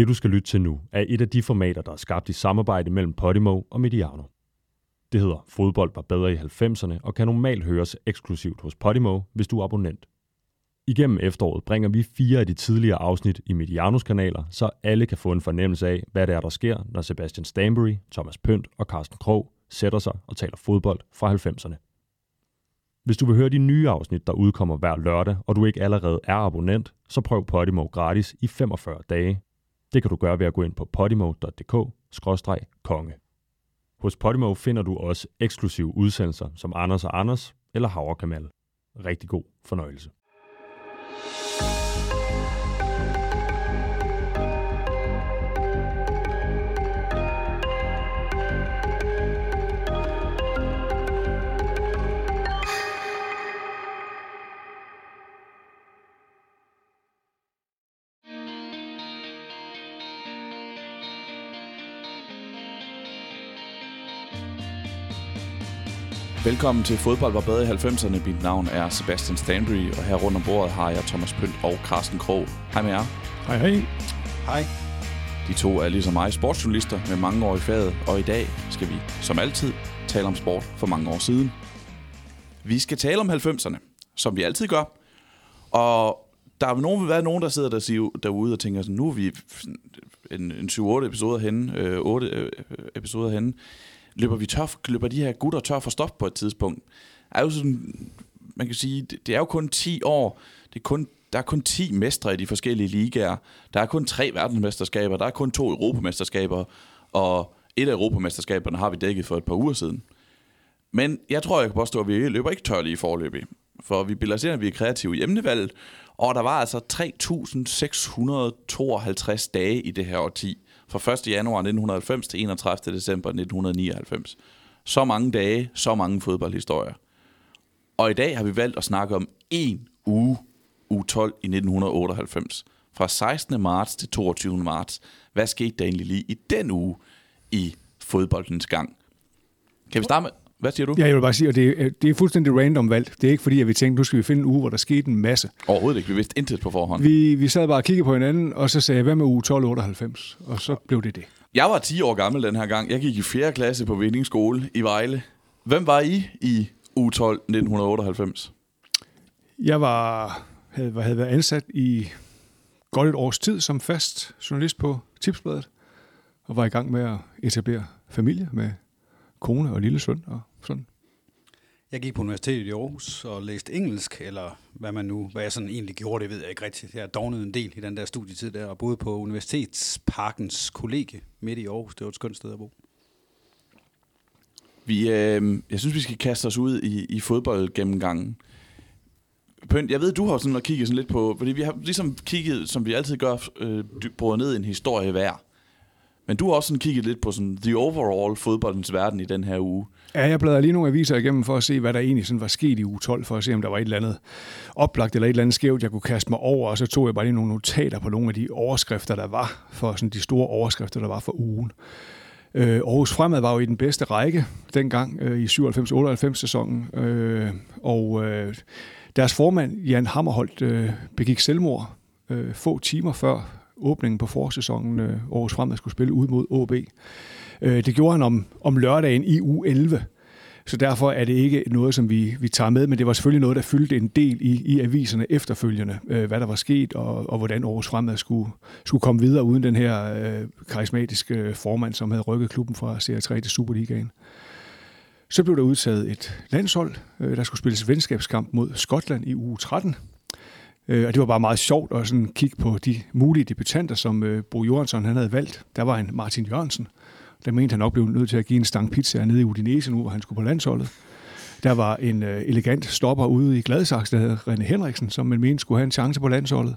Det du skal lytte til nu er et af de formater, der er skabt i samarbejde mellem Podimo og Mediano. Det hedder Fodbold var bedre i 90'erne og kan normalt høres eksklusivt hos Podimo, hvis du er abonnent. Igennem efteråret bringer vi fire af de tidligere afsnit i Medianos kanaler, så alle kan få en fornemmelse af, hvad det er, der sker, når Sebastian Stanbury, Thomas Pønt og Carsten Krog sætter sig og taler fodbold fra 90'erne. Hvis du vil høre de nye afsnit, der udkommer hver lørdag, og du ikke allerede er abonnent, så prøv Podimo gratis i 45 dage. Det kan du gøre ved at gå ind på podimo.dk-konge. Hos Podimo finder du også eksklusive udsendelser som Anders og Anders eller Havrekamal. Rigtig god fornøjelse. Velkommen til Fodbold var bedre i 90'erne. Mit navn er Sebastian Stanbury, og her rundt om bordet har jeg Thomas Pønt og Carsten Krog. Hej med jer. Hej hej. Hej. De to er ligesom mig sportsjournalister med mange år i faget, og i dag skal vi, som altid, tale om sport for mange år siden. Vi skal tale om 90'erne, som vi altid gør. Og der vil nogen, være nogen, der sidder der siger, derude og tænker, sådan, nu er vi en, en 7-8 episoder henne, øh, 8 øh, episoder henne løber vi tør, løber de her gutter tør for stof på et tidspunkt. Er jo sådan, man kan sige, det, det er jo kun 10 år. Det er kun, der er kun 10 mestre i de forskellige ligaer. Der er kun tre verdensmesterskaber. Der er kun to europamesterskaber. Og et af europamesterskaberne har vi dækket for et par uger siden. Men jeg tror, jeg kan påstå, at vi løber ikke tør lige i forløbet. For vi bilder at vi er kreative i emnevalget. Og der var altså 3.652 dage i det her årti fra 1. januar 1990 til 31. december 1999. Så mange dage, så mange fodboldhistorier. Og i dag har vi valgt at snakke om en uge, uge 12 i 1998. Fra 16. marts til 22. marts. Hvad skete der egentlig lige i den uge i fodboldens gang? Kan vi starte med, hvad siger du? Ja, jeg vil bare sige, at det, er, det er fuldstændig random valgt. Det er ikke fordi, at vi tænkte, nu skal vi finde en uge, hvor der skete en masse. Overhovedet ikke. Vi vidste intet på forhånd. Vi, vi sad bare og kiggede på hinanden, og så sagde jeg, hvad med uge 1298? Og så blev det det. Jeg var 10 år gammel den her gang. Jeg gik i 4. klasse på Vinding Skole i Vejle. Hvem var I i uge 12 1998? Jeg var, havde, havde været ansat i godt et års tid som fast journalist på Tipsbladet, og var i gang med at etablere familie med kone og lille søn og sådan. Jeg gik på universitetet i Aarhus og læste engelsk, eller hvad man nu, hvad jeg sådan egentlig gjorde, det ved jeg ikke rigtigt. Jeg dognede en del i den der studietid der, og boede på Universitetsparkens kollega midt i Aarhus. Det var et skønt sted at bo. Vi, øh, jeg synes, vi skal kaste os ud i, i fodboldgennemgangen. Pønt, jeg ved, du har sådan kigget sådan lidt på, fordi vi har ligesom kigget, som vi altid gør, øh, ned i en historie hver. Men du har også sådan kigget lidt på sådan the overall fodboldens verden i den her uge. Ja, jeg bladrede lige nogle aviser igennem for at se, hvad der egentlig sådan var sket i uge 12, for at se, om der var et eller andet oplagt eller et eller andet skævt, jeg kunne kaste mig over, og så tog jeg bare lige nogle notater på nogle af de overskrifter, der var, for sådan de store overskrifter, der var for ugen. Øh, Aarhus Fremad var jo i den bedste række dengang øh, i 97-98 sæsonen, øh, og øh, deres formand, Jan Hammerholt, øh, begik selvmord øh, få timer før åbningen på forsæsonen, øh, Aarhus Fremad skulle spille ud mod AB. Øh, det gjorde han om, om lørdagen i u 11. Så derfor er det ikke noget, som vi, vi tager med, men det var selvfølgelig noget, der fyldte en del i, i aviserne efterfølgende, øh, hvad der var sket, og, og hvordan Aarhus Fremad skulle, skulle komme videre uden den her øh, karismatiske øh, formand, som havde rykket klubben fra Serie 3 til Superligaen. Så blev der udtaget et landshold, øh, der skulle spilles venskabskamp mod Skotland i uge 13. Øh, og det var bare meget sjovt at sådan kigge på de mulige debutanter, som øh, Bo Jørgensen han havde valgt. Der var en Martin Jørgensen. Der mente han nok blev nødt til at give en stang pizza nede i Udinese nu, hvor han skulle på landsholdet. Der var en øh, elegant stopper ude i Gladsaxe, der hed René Henriksen, som man mente skulle have en chance på landsholdet.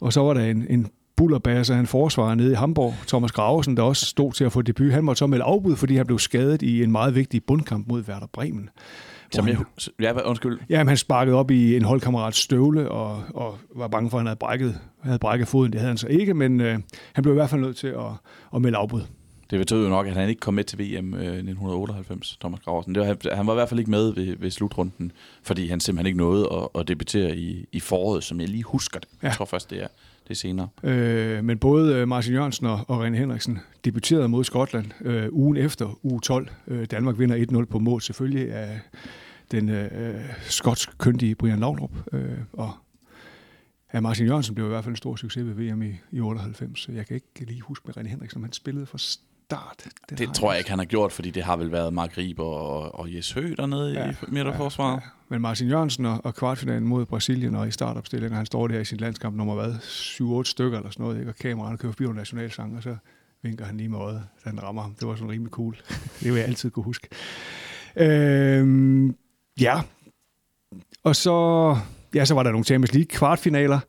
Og så var der en, en bullerbasse, han forsvarer nede i Hamburg, Thomas Graversen, der også stod til at få debut. Han måtte så melde afbud, fordi han blev skadet i en meget vigtig bundkamp mod Werder Bremen. Som jeg, ja, undskyld. Ja, han sparkede op i en holdkammerats støvle og, og var bange for, at han havde brækket, havde brækket foden. Det havde han så ikke, men øh, han blev i hvert fald nødt til at, at melde afbud. Det betød jo nok, at han ikke kom med til VM øh, 1998, Thomas Graversen. Det var, han var i hvert fald ikke med ved, ved slutrunden, fordi han simpelthen ikke nåede at, at debutere i, i foråret, som jeg lige husker det. Ja. Jeg tror først, det er det senere. Øh, men både øh, Martin Jørgensen og, og René Henriksen debuterede mod Skotland øh, ugen efter uge 12. Øh, Danmark vinder 1-0 på mål selvfølgelig af den øh, skotsk kyndige Brian Laudrup. Øh, og ja, Martin Jørgensen blev i hvert fald en stor succes ved VM i, i 98. Jeg kan ikke lige huske med René Henriksen, om han spillede for start. Det, det tror jeg ikke, han har gjort, fordi det har vel været Mark Riber og, og Jes Høgh dernede ja, i midterforsvaret. Ja, ja. Men Martin Jørgensen og, og kvartfinalen mod Brasilien og i startopstillingen, han står der i sin landskamp nummer hvad, 7-8 stykker eller sådan noget, ikke? og kameraerne kører forbi nationalsang, og så vinker han lige med øjet, da han rammer ham. Det var sådan rimelig cool. det vil jeg altid kunne huske. Øhm, ja, og så, ja, så var der nogle Champions League kvartfinaler,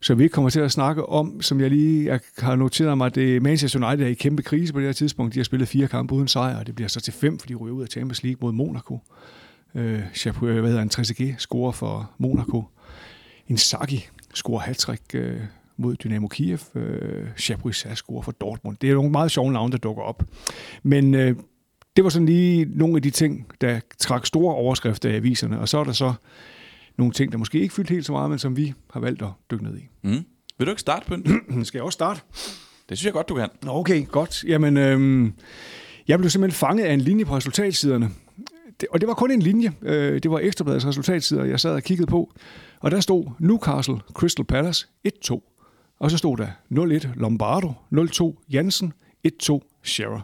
som vi ikke kommer til at snakke om, som jeg lige jeg har noteret mig, det Manchester United er i kæmpe krise på det her tidspunkt. De har spillet fire kampe uden sejr, og det bliver så til fem, fordi de ryger ud af Champions League mod Monaco. Øh, øh hvad hedder en Trezeguet scorer for Monaco. Inzaghi scorer hat øh, mod Dynamo Kiev. Øh, Chapuisat scorer for Dortmund. Det er nogle meget sjove navne, der dukker op. Men øh, det var sådan lige nogle af de ting, der trak store overskrifter i aviserne. Og så er der så nogle ting, der måske ikke fyldt helt så meget, men som vi har valgt at dykke ned i. Mm. Vil du ikke starte på den? Skal jeg også starte? Det synes jeg godt, du kan. Okay, godt. Jamen, øhm, jeg blev simpelthen fanget af en linje på resultatsiderne. Det, og det var kun en linje. Øh, det var Ekstrabladets resultatsider, jeg sad og kiggede på. Og der stod Newcastle Crystal Palace 1-2. Og så stod der 0-1 Lombardo, 0-2 Jansen, 1-2 Shearer.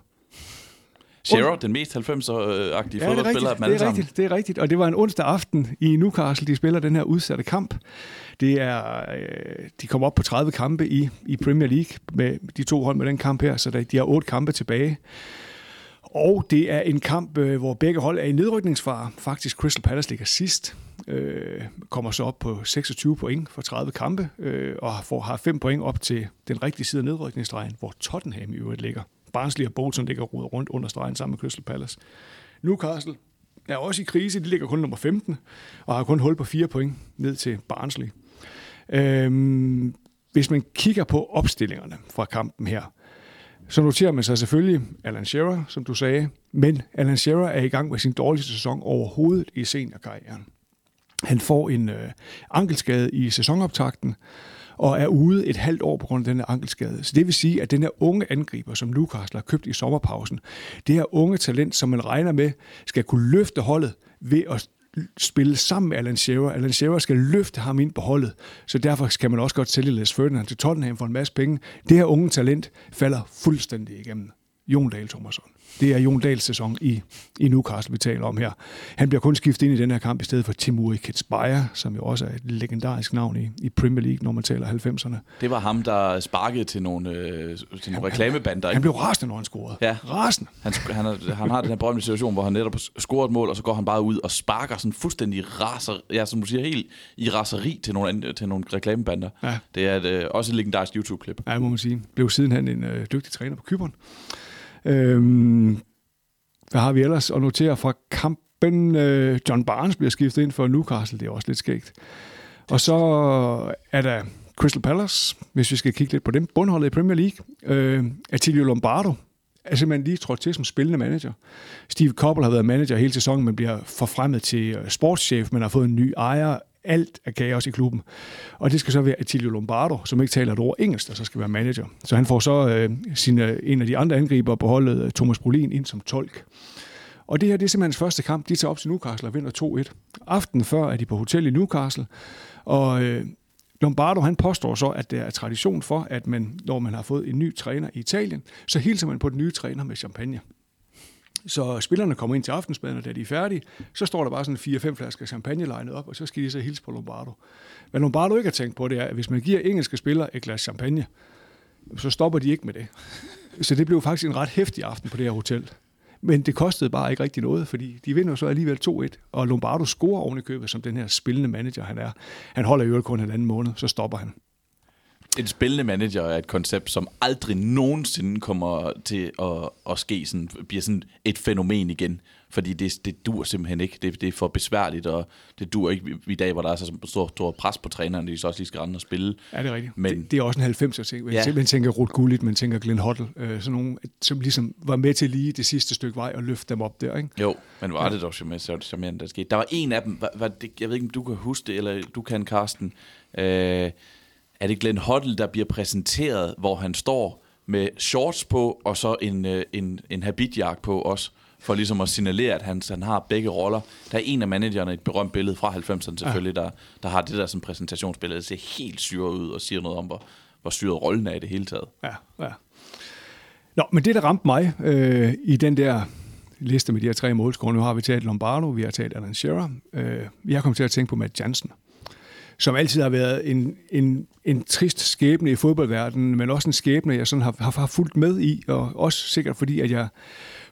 Shearer, den mest 90'er-agtige ja, fodboldspiller af dem alle det er sammen. rigtigt, det er rigtigt. Og det var en onsdag aften i Newcastle, de spiller den her udsatte kamp. Det er, øh, de kommer op på 30 kampe i, i Premier League med de to hold med den kamp her, så de har otte kampe tilbage. Og det er en kamp, øh, hvor begge hold er i nedrykningsfare. Faktisk Crystal Palace ligger sidst, øh, kommer så op på 26 point for 30 kampe, øh, og får, har 5 point op til den rigtige side af nedrykningsstregen, hvor Tottenham i øvrigt ligger. Barnsley og Bolton ligger rundt under stregen sammen med Crystal Palace. Newcastle er også i krise. De ligger kun nummer 15 og har kun hul på fire point ned til Barnsley. Øhm, hvis man kigger på opstillingerne fra kampen her, så noterer man sig selvfølgelig Alan Shearer, som du sagde, men Alan Shearer er i gang med sin dårligste sæson overhovedet i seniorkarrieren. Han får en øh, ankelskade i sæsonoptakten, og er ude et halvt år på grund af den ankelskade. Så det vil sige, at den her unge angriber, som Newcastle har købt i sommerpausen, det her unge talent, som man regner med, skal kunne løfte holdet ved at spille sammen med Alan Shearer. Alan Shearer skal løfte ham ind på holdet, så derfor kan man også godt sælge Les Ferdinand til Tottenham for en masse penge. Det her unge talent falder fuldstændig igennem. Jon Dahl Thomasson. Det er Jon Dahls sæson i, i Newcastle, vi taler om her. Han bliver kun skiftet ind i den her kamp i stedet for Timuri Ketsbaia, som jo også er et legendarisk navn i, i Premier League, når man taler 90'erne. Det var ham, der sparkede til nogle, øh, til nogle reklamebander. Han, han blev rasende, når han scorede. Ja. Rasende. Han, han, han har den her berømte situation, hvor han netop scorer et mål, og så går han bare ud og sparker sådan fuldstændig raser, ja, som du siger, helt i raseri til nogle, til nogle reklamebander. Ja. Det er et, øh, også et legendarisk YouTube-klip. Ja, må man sige. Blev sidenhen en øh, dygtig træner på Kyberen. Øhm, hvad har vi ellers at notere fra kampen? Øh, John Barnes bliver skiftet ind for Newcastle, det er også lidt skægt. Og så er der Crystal Palace, hvis vi skal kigge lidt på dem. Bundholdet i Premier League. Øh, Attilio Lombardo er simpelthen lige trådt til som spillende manager. Steve Koppel har været manager hele sæsonen, men bliver forfremmet til sportschef, men har fået en ny ejer alt er kaos i klubben. Og det skal så være Attilio Lombardo, som ikke taler et ord engelsk, og så skal være manager. Så han får så øh, sin, øh, en af de andre angriber på holdet, øh, Thomas Brolin, ind som tolk. Og det her det er simpelthen hans første kamp. De tager op til Newcastle og vinder 2-1. Aftenen før er de på hotel i Newcastle, og øh, Lombardo han påstår så, at der er tradition for, at man, når man har fået en ny træner i Italien, så hilser man på den nye træner med champagne. Så spillerne kommer ind til aftensmaden, og da de er færdige, så står der bare sådan 4-5 flasker champagne legnet op, og så skal de så hilse på Lombardo. Hvad Lombardo ikke har tænkt på, det er, at hvis man giver engelske spillere et glas champagne, så stopper de ikke med det. Så det blev faktisk en ret hæftig aften på det her hotel. Men det kostede bare ikke rigtig noget, fordi de vinder så alligevel 2-1, og Lombardo scorer oven i købet som den her spillende manager, han er. Han holder jo kun en anden måned, så stopper han en spillende manager er et koncept, som aldrig nogensinde kommer til at, at ske, sådan, bliver sådan et fænomen igen. Fordi det, det dur simpelthen ikke. Det, det er for besværligt, og det dur ikke i dag, hvor der er så stor, stor pres på træneren, de så også lige skal rende og spille. Ja, det er rigtigt. Men, det, det er også en 90'er ting. Man, ja. man tænker Ruth Gullit, man tænker Glenn Hoddle, øh, sådan nogle, som ligesom var med til lige det sidste stykke vej og løfte dem op der. Ikke? Jo, men var ja. det dog så charmerende, der skete. Der var en af dem, var, var det, jeg ved ikke, om du kan huske det, eller du kan, Karsten, øh, er det Glenn Hoddle, der bliver præsenteret, hvor han står med shorts på, og så en, øh, en, en habitjakke på også, for ligesom at signalere, at han, han har begge roller. Der er en af managerne, et berømt billede fra 90'erne selvfølgelig, ja. der, der har det der som præsentationsbillede, der ser helt syret ud og siger noget om, hvor, hvor syret rollen er i det hele taget. Ja, ja. Nå, men det, der ramte mig øh, i den der liste med de her tre målscorer, nu har vi talt Lombardo, vi har talt Alan Shearer, øh, jeg kom til at tænke på Matt Jansen som altid har været en, en, en trist skæbne i fodboldverdenen, men også en skæbne, jeg sådan har, har, har fulgt med i, og også sikkert fordi, at jeg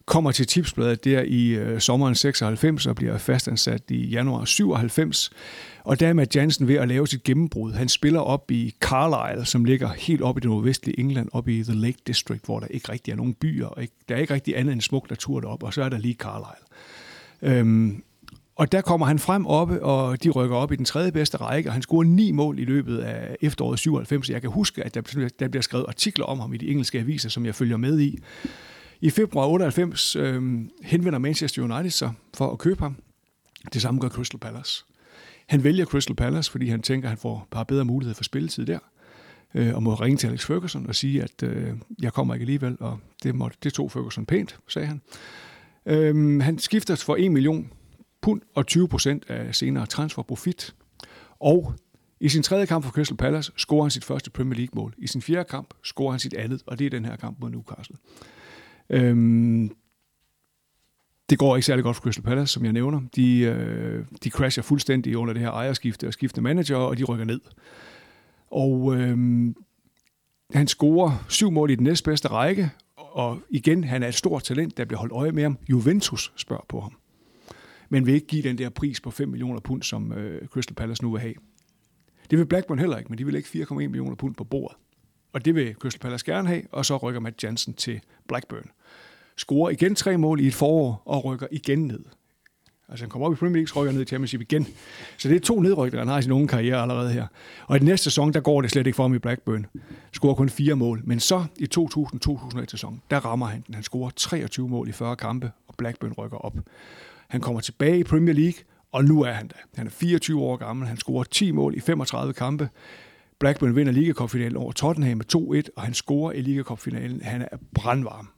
kommer til tipsbladet der i øh, sommeren 96 og bliver fastansat i januar 97. Og der er Matt Jansen ved at lave sit gennembrud. Han spiller op i Carlisle, som ligger helt op i det nordvestlige England, op i The Lake District, hvor der ikke rigtig er nogen byer, og ikke, der er ikke rigtig andet end smuk natur deroppe, og så er der lige Carlisle. Øhm, og der kommer han frem oppe, og de rykker op i den tredje bedste række, og han scorer ni mål i løbet af efteråret 97. Jeg kan huske, at der, der bliver skrevet artikler om ham i de engelske aviser, som jeg følger med i. I februar 98 øh, henvender Manchester United sig for at købe ham. Det samme gør Crystal Palace. Han vælger Crystal Palace, fordi han tænker, at han får par bedre muligheder for spilletid der, øh, og må ringe til Alex Ferguson og sige, at øh, jeg kommer ikke alligevel, og det, måtte, det tog Ferguson pænt, sagde han. Øh, han skifter for 1 million pund og 20 procent af senere transferprofit. Og i sin tredje kamp for Crystal Palace scorer han sit første Premier League-mål. I sin fjerde kamp scorer han sit andet, og det er den her kamp mod Newcastle. Øhm, det går ikke særlig godt for Crystal Palace, som jeg nævner. De, øh, de crasher fuldstændig under det her ejerskifte og skifte manager, og de rykker ned. Og øh, han scorer syv mål i den næstbedste række, og igen, han er et stort talent, der bliver holdt øje med ham. Juventus spørger på ham men vil ikke give den der pris på 5 millioner pund, som øh, Crystal Palace nu vil have. Det vil Blackburn heller ikke, men de vil ikke 4,1 millioner pund på bordet. Og det vil Crystal Palace gerne have, og så rykker Matt Jansen til Blackburn. Scorer igen tre mål i et forår, og rykker igen ned. Altså han kommer op i Premier League, rykker ned i Championship igen. Så det er to nedrykninger, han har i sin unge karriere allerede her. Og i den næste sæson, der går det slet ikke for ham i Blackburn. Scorer kun fire mål. Men så i 2000-2001 sæson, der rammer han den. Han scorer 23 mål i 40 kampe, og Blackburn rykker op. Han kommer tilbage i Premier League, og nu er han der. Han er 24 år gammel, han scorer 10 mål i 35 kampe. Blackburn vinder ligakopfinalen over Tottenham med 2-1, og han scorer i ligakopfinalen. Han er brandvarm.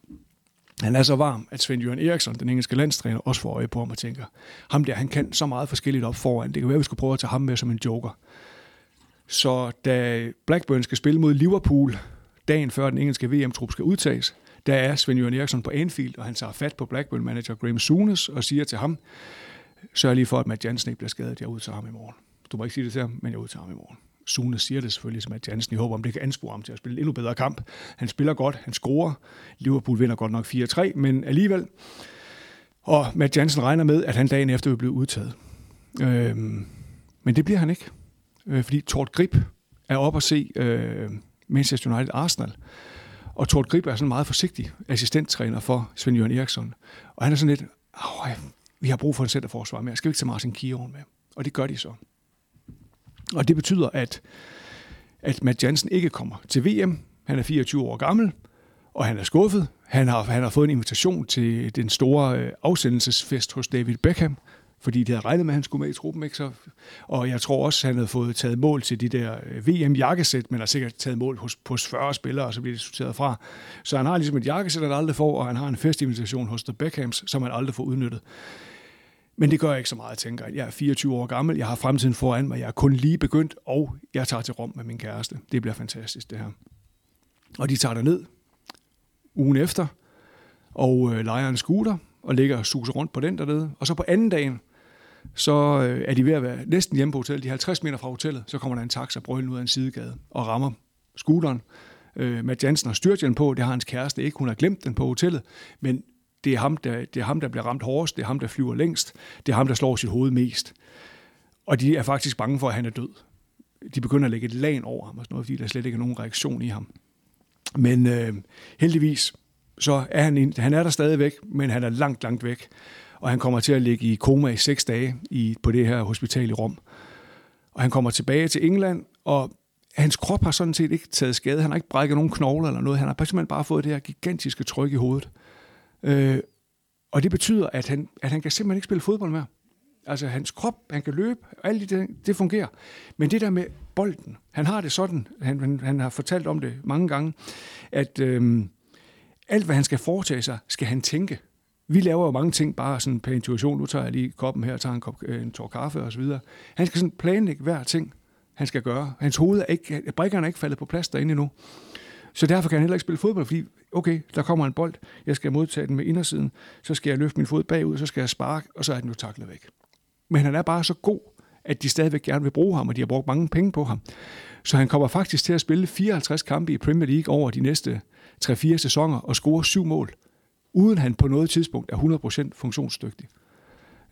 Han er så varm, at Svend Jørgen Eriksson, den engelske landstræner, også får øje på ham og tænker, ham der, han kan så meget forskelligt op foran. Det kan være, at vi skulle prøve at tage ham med som en joker. Så da Blackburn skal spille mod Liverpool, dagen før den engelske VM-trup skal udtages, der er Svend Jørgen Eriksson på Anfield, og han tager fat på Blackburn-manager Graham Souness og siger til ham, sørg lige for, at Matt Jansen ikke bliver skadet. Jeg udtager ham i morgen. Du må ikke sige det til ham, men jeg udtager ham i morgen. Souness siger det selvfølgelig som at Jansen i håber om det kan anspore ham til at spille en endnu bedre kamp. Han spiller godt, han scorer. Liverpool vinder godt nok 4-3, men alligevel. Og Matt Jansen regner med, at han dagen efter vil blive udtaget. Øhm, men det bliver han ikke, øh, fordi Tort Grip er op at se øh, Manchester United Arsenal. Og Tord Grib er sådan meget forsigtig assistenttræner for Svend Jørgen Eriksson. Og han er sådan lidt, vi har brug for en centerforsvar med. Skal vi ikke tage Martin Kieron med? Og det gør de så. Og det betyder, at, at Matt Jansen ikke kommer til VM. Han er 24 år gammel, og han er skuffet. Han har, han har fået en invitation til den store øh, afsendelsesfest hos David Beckham, fordi de havde regnet med, at han skulle med i truppen. Ikke? Så, og jeg tror også, at han havde fået taget mål til de der øh, VM-jakkesæt, men har sikkert taget mål hos, hos 40 spillere, og så bliver det sorteret fra. Så han har ligesom et jakkesæt, han aldrig får, og han har en festinvitation hos The Beckhams, som han aldrig får udnyttet. Men det gør ikke så meget, tænker jeg. Jeg er 24 år gammel, jeg har fremtiden foran mig, jeg er kun lige begyndt, og jeg tager til Rom med min kæreste. Det bliver fantastisk, det her. Og de tager ned ugen efter, og øh, leger en scooter, og ligger og suser rundt på den dernede. Og så på anden dagen, så øh, er de ved at være næsten hjemme på hotellet. De er 50 meter fra hotellet, så kommer der en taxa brøllen ud af en sidegade og rammer scooteren. Øh, Matt Jansen har styrthjelm på, det har hans kæreste ikke. Hun har glemt den på hotellet, men det er, ham, der, det er ham, der bliver ramt hårdest, det er ham, der flyver længst, det er ham, der slår sit hoved mest. Og de er faktisk bange for, at han er død. De begynder at lægge et lag over ham, og sådan noget, fordi der slet ikke er nogen reaktion i ham. Men øh, heldigvis, så er han, han er der stadigvæk, men han er langt, langt væk og han kommer til at ligge i koma i seks dage i, på det her hospital i Rom. Og han kommer tilbage til England, og hans krop har sådan set ikke taget skade. Han har ikke brækket nogen knogler eller noget. Han har simpelthen bare fået det her gigantiske tryk i hovedet. Øh, og det betyder, at han, at han kan simpelthen ikke spille fodbold mere. Altså hans krop, han kan løbe, alt det, det fungerer. Men det der med bolden, han har det sådan, han, han, han har fortalt om det mange gange, at øh, alt hvad han skal foretage sig, skal han tænke. Vi laver jo mange ting bare sådan per intuition. Nu tager jeg lige koppen her og tager en, kop, øh, en tår kaffe og så videre. Han skal sådan planlægge hver ting, han skal gøre. Hans hoved er ikke, brikkerne er ikke faldet på plads derinde endnu. Så derfor kan han heller ikke spille fodbold, fordi okay, der kommer en bold, jeg skal modtage den med indersiden, så skal jeg løfte min fod bagud, så skal jeg sparke, og så er den jo taklet væk. Men han er bare så god, at de stadigvæk gerne vil bruge ham, og de har brugt mange penge på ham. Så han kommer faktisk til at spille 54 kampe i Premier League over de næste 3-4 sæsoner og score syv mål, uden han på noget tidspunkt er 100% funktionsdygtig.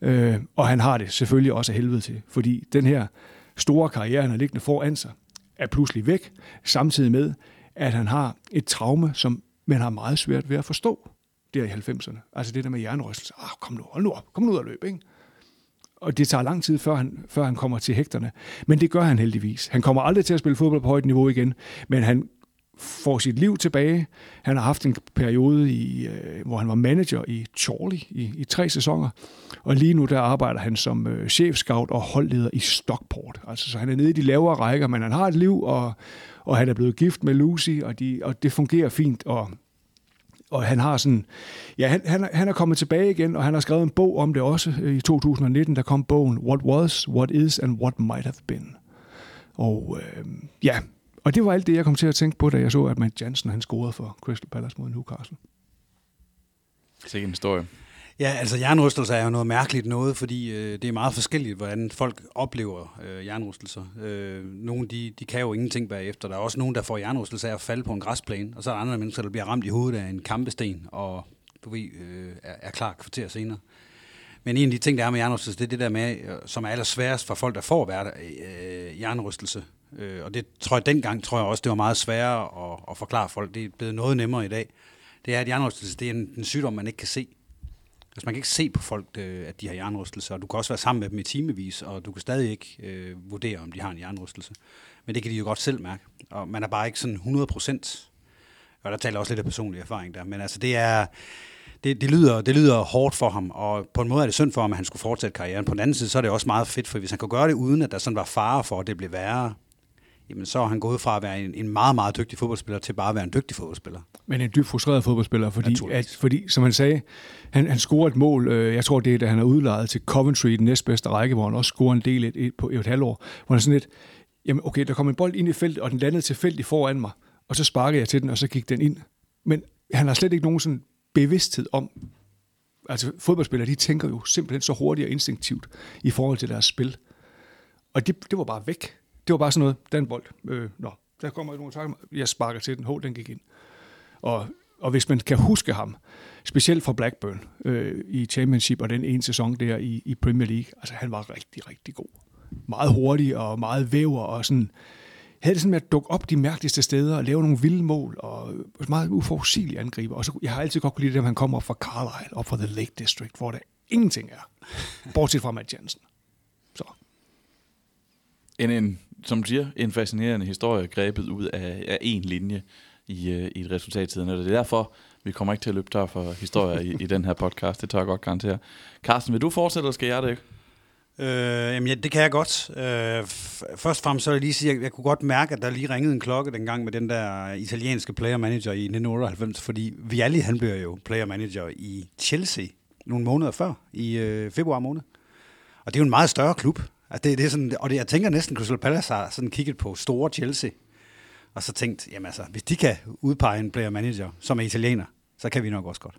Øh, og han har det selvfølgelig også af helvede til, fordi den her store karriere, han har liggende foran sig, er pludselig væk, samtidig med, at han har et traume, som man har meget svært ved at forstå der i 90'erne. Altså det der med hjernerystelse. Ah, kom nu, hold nu op, kom nu ud og løb, ikke? Og det tager lang tid, før han, før han kommer til hægterne. Men det gør han heldigvis. Han kommer aldrig til at spille fodbold på højt niveau igen, men han får sit liv tilbage. Han har haft en periode, i, øh, hvor han var manager i Chorley i, i tre sæsoner, og lige nu der arbejder han som øh, chefscout og holdleder i Stockport. Altså, så han er nede i de lavere rækker, men han har et liv, og, og han er blevet gift med Lucy, og, de, og det fungerer fint, og og han har sådan, ja, han, han, han er kommet tilbage igen, og han har skrevet en bog om det også. I 2019, der kom bogen What Was, What Is and What Might Have Been. Og øh, ja, og det var alt det, jeg kom til at tænke på, da jeg så, at Matt Jansen han scorede for Crystal Palace mod Newcastle. Det er en historie. Ja, altså jernrystelser er jo noget mærkeligt noget, fordi øh, det er meget forskelligt, hvordan folk oplever øh, jernrystelser. Øh, nogle de, de kan jo ingenting bagefter. Der er også nogen, der får jernrystelser af at falde på en græsplæne, og så er der andre mennesker, der bliver ramt i hovedet af en kampesten, og du ved, øh, er, er klar kvarter senere. Men en af de ting, der er med jernrystelse, det er det der med, øh, som er allersværest for folk, der får været øh, jernrystelse. Øh, og det tror jeg dengang, tror jeg også, det var meget sværere at, at forklare folk. Det er blevet noget nemmere i dag. Det er, at hjernerystelse, det er en, en sygdom, man ikke kan se. Altså man kan ikke se på folk, øh, at de har jernrystelse, og du kan også være sammen med dem i timevis, og du kan stadig ikke øh, vurdere, om de har en hjernerystelse. Men det kan de jo godt selv mærke. Og man er bare ikke sådan 100 procent. Og der taler også lidt af personlig erfaring der. Men altså det er, det, det, lyder, det lyder hårdt for ham, og på en måde er det synd for ham, at han skulle fortsætte karrieren. På den anden side, så er det også meget fedt, for hvis han kunne gøre det, uden at der sådan var fare for, at det blev værre, jamen så er han gået fra at være en, en meget, meget dygtig fodboldspiller til bare at være en dygtig fodboldspiller. Men en dybt frustreret fodboldspiller, fordi, at, fordi som han sagde, han, han scorer et mål, øh, jeg tror det er, da han er udlejet til Coventry i den næstbedste række, hvor han også scorer en del et, et, på et halvår, hvor han sådan lidt, jamen okay, der kom en bold ind i feltet, og den landede tilfældigt foran mig, og så sparkede jeg til den, og så gik den ind. Men han har slet ikke nogen sådan bevidsthed om, altså fodboldspillere, de tænker jo simpelthen så hurtigt og instinktivt i forhold til deres spil. Og det, det var bare væk. Det var bare sådan noget, den bold, øh, nå, der kommer nogle takker, jeg sparker til den, hov, den gik ind. Og, og hvis man kan huske ham, specielt fra Blackburn øh, i Championship og den ene sæson der i, i Premier League, altså han var rigtig, rigtig god. Meget hurtig og meget væver og sådan, havde det sådan med at dukke op de mærkeligste steder og lave nogle vilde mål og meget uforudsigelige angriber. Og så, jeg har altid godt kunne lide det, at han kommer op fra Carlisle, op fra The Lake District, hvor der ingenting er, bortset fra Matt Jensen. Så. En, en, som du siger, en fascinerende historie grebet ud af, af en linje i, øh, i et resultattiden. Og det er derfor, vi kommer ikke til at løbe tør for historier i, i den her podcast. Det tør jeg godt garantere. Carsten, vil du fortsætte, eller skal jeg det ikke? Øh, jamen, ja, det kan jeg godt. Øh, først og fremmest så vil jeg lige sige, at jeg, jeg kunne godt mærke, at der lige ringede en klokke dengang med den der italienske player manager i 1998, fordi Vialli, han blev jo player manager i Chelsea nogle måneder før, i øh, februar måned. Og det er jo en meget større klub. Altså, det, det er sådan, og det, jeg tænker næsten, Crystal Palace har sådan kigget på store Chelsea, og så tænkt, jamen altså, hvis de kan udpege en player manager, som er italiener, så kan vi nok også godt.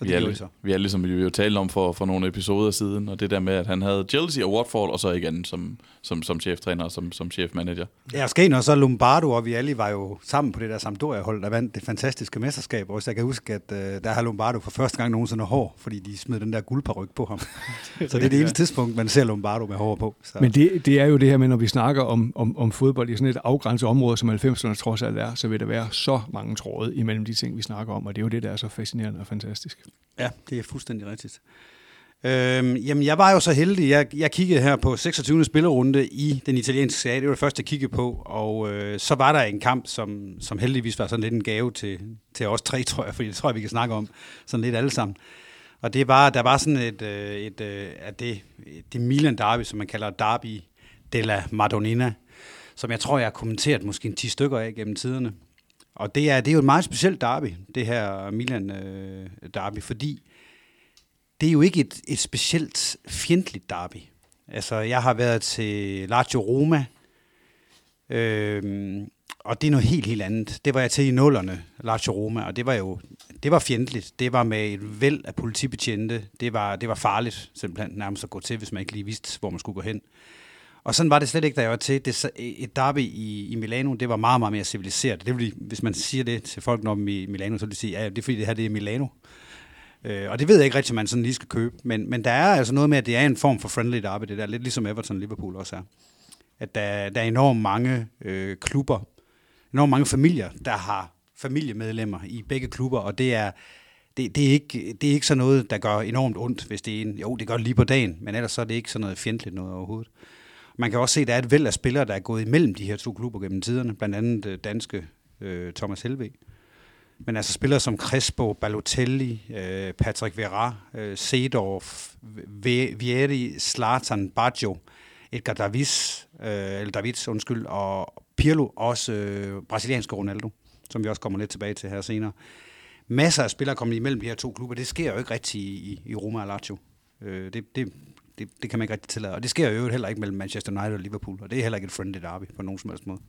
Så vi, er, så. vi er ligesom vi jo talt om for, for nogle episoder siden, og det der med, at han havde Chelsea og Watford, og så igen som, som, som cheftræner og som, som chefmanager. Ja, og Skene og så Lombardo og vi alle var jo sammen på det der Sampdoria-hold, der vandt det fantastiske mesterskab. Og jeg kan huske, at uh, der har Lombardo for første gang nogensinde hår, fordi de smed den der guldparyk på ham. så det er det eneste tidspunkt, man ser Lombardo med hår på. Så. Men det, det er jo det her med, når vi snakker om, om, om fodbold i sådan et afgrænset område, som 90'erne trods alt er, så vil der være så mange tråde imellem de ting, vi snakker om, og det er jo det, der er så fascinerende og fantastisk. Ja, det er fuldstændig rigtigt. Øhm, jamen, jeg var jo så heldig. Jeg, jeg kiggede her på 26. spillerunde i den italienske serie. Det var det første, jeg kiggede på. Og øh, så var der en kamp, som, som heldigvis var sådan lidt en gave til, til os tre, tror jeg. For det tror jeg, vi kan snakke om sådan lidt alle sammen. Og det var, der var sådan et, øh, et, øh, et at det, det Milan derby, som man kalder derby della Madonnina, som jeg tror, jeg har kommenteret måske en 10 stykker af gennem tiderne. Og det er, det er jo et meget specielt derby, det her Milan øh, derby, fordi det er jo ikke et, et specielt fjendtligt derby. Altså, jeg har været til Lazio Roma, øh, og det er noget helt, helt andet. Det var jeg til i nullerne, Lazio Roma, og det var jo det var fjendtligt. Det var med et væld af politibetjente. Det var, det var farligt simpelthen nærmest at gå til, hvis man ikke lige vidste, hvor man skulle gå hen. Og sådan var det slet ikke, da jeg var til. Det, et derby i, i Milano, det var meget, meget mere civiliseret. Det vil, hvis man siger det til folk, når i Milano, så vil de sige, ja, det er fordi, det her det er Milano. Øh, og det ved jeg ikke rigtig, om man sådan lige skal købe. Men, men der er altså noget med, at det er en form for friendly derby, det der. Lidt ligesom Everton Liverpool også er. At der, der er enormt mange øh, klubber, enormt mange familier, der har familiemedlemmer i begge klubber, og det er, det, det, er ikke, det er ikke sådan noget, der gør enormt ondt, hvis det er en, jo, det gør det lige på dagen, men ellers så er det ikke sådan noget fjendtligt noget overhovedet. Man kan også se, at der er et væld af spillere, der er gået imellem de her to klubber gennem tiderne, blandt andet øh, danske øh, Thomas Helve. Men altså spillere som Crespo, Balotelli, øh, Patrick Vera, øh, Sedorf, Vieri, Slatan, Baggio, Edgar Davis, øh, eller Davids, undskyld, og Pirlo, også øh, brasilianske Ronaldo, som vi også kommer lidt tilbage til her senere. Masser af spillere kommer imellem de her to klubber. Det sker jo ikke rigtigt i, i Roma og Lazio. Øh, det, det, det, det kan man ikke rigtig tillade. Og det sker jo heller ikke mellem Manchester United og Liverpool, og det er heller ikke et friendly derby på nogen som helst måde.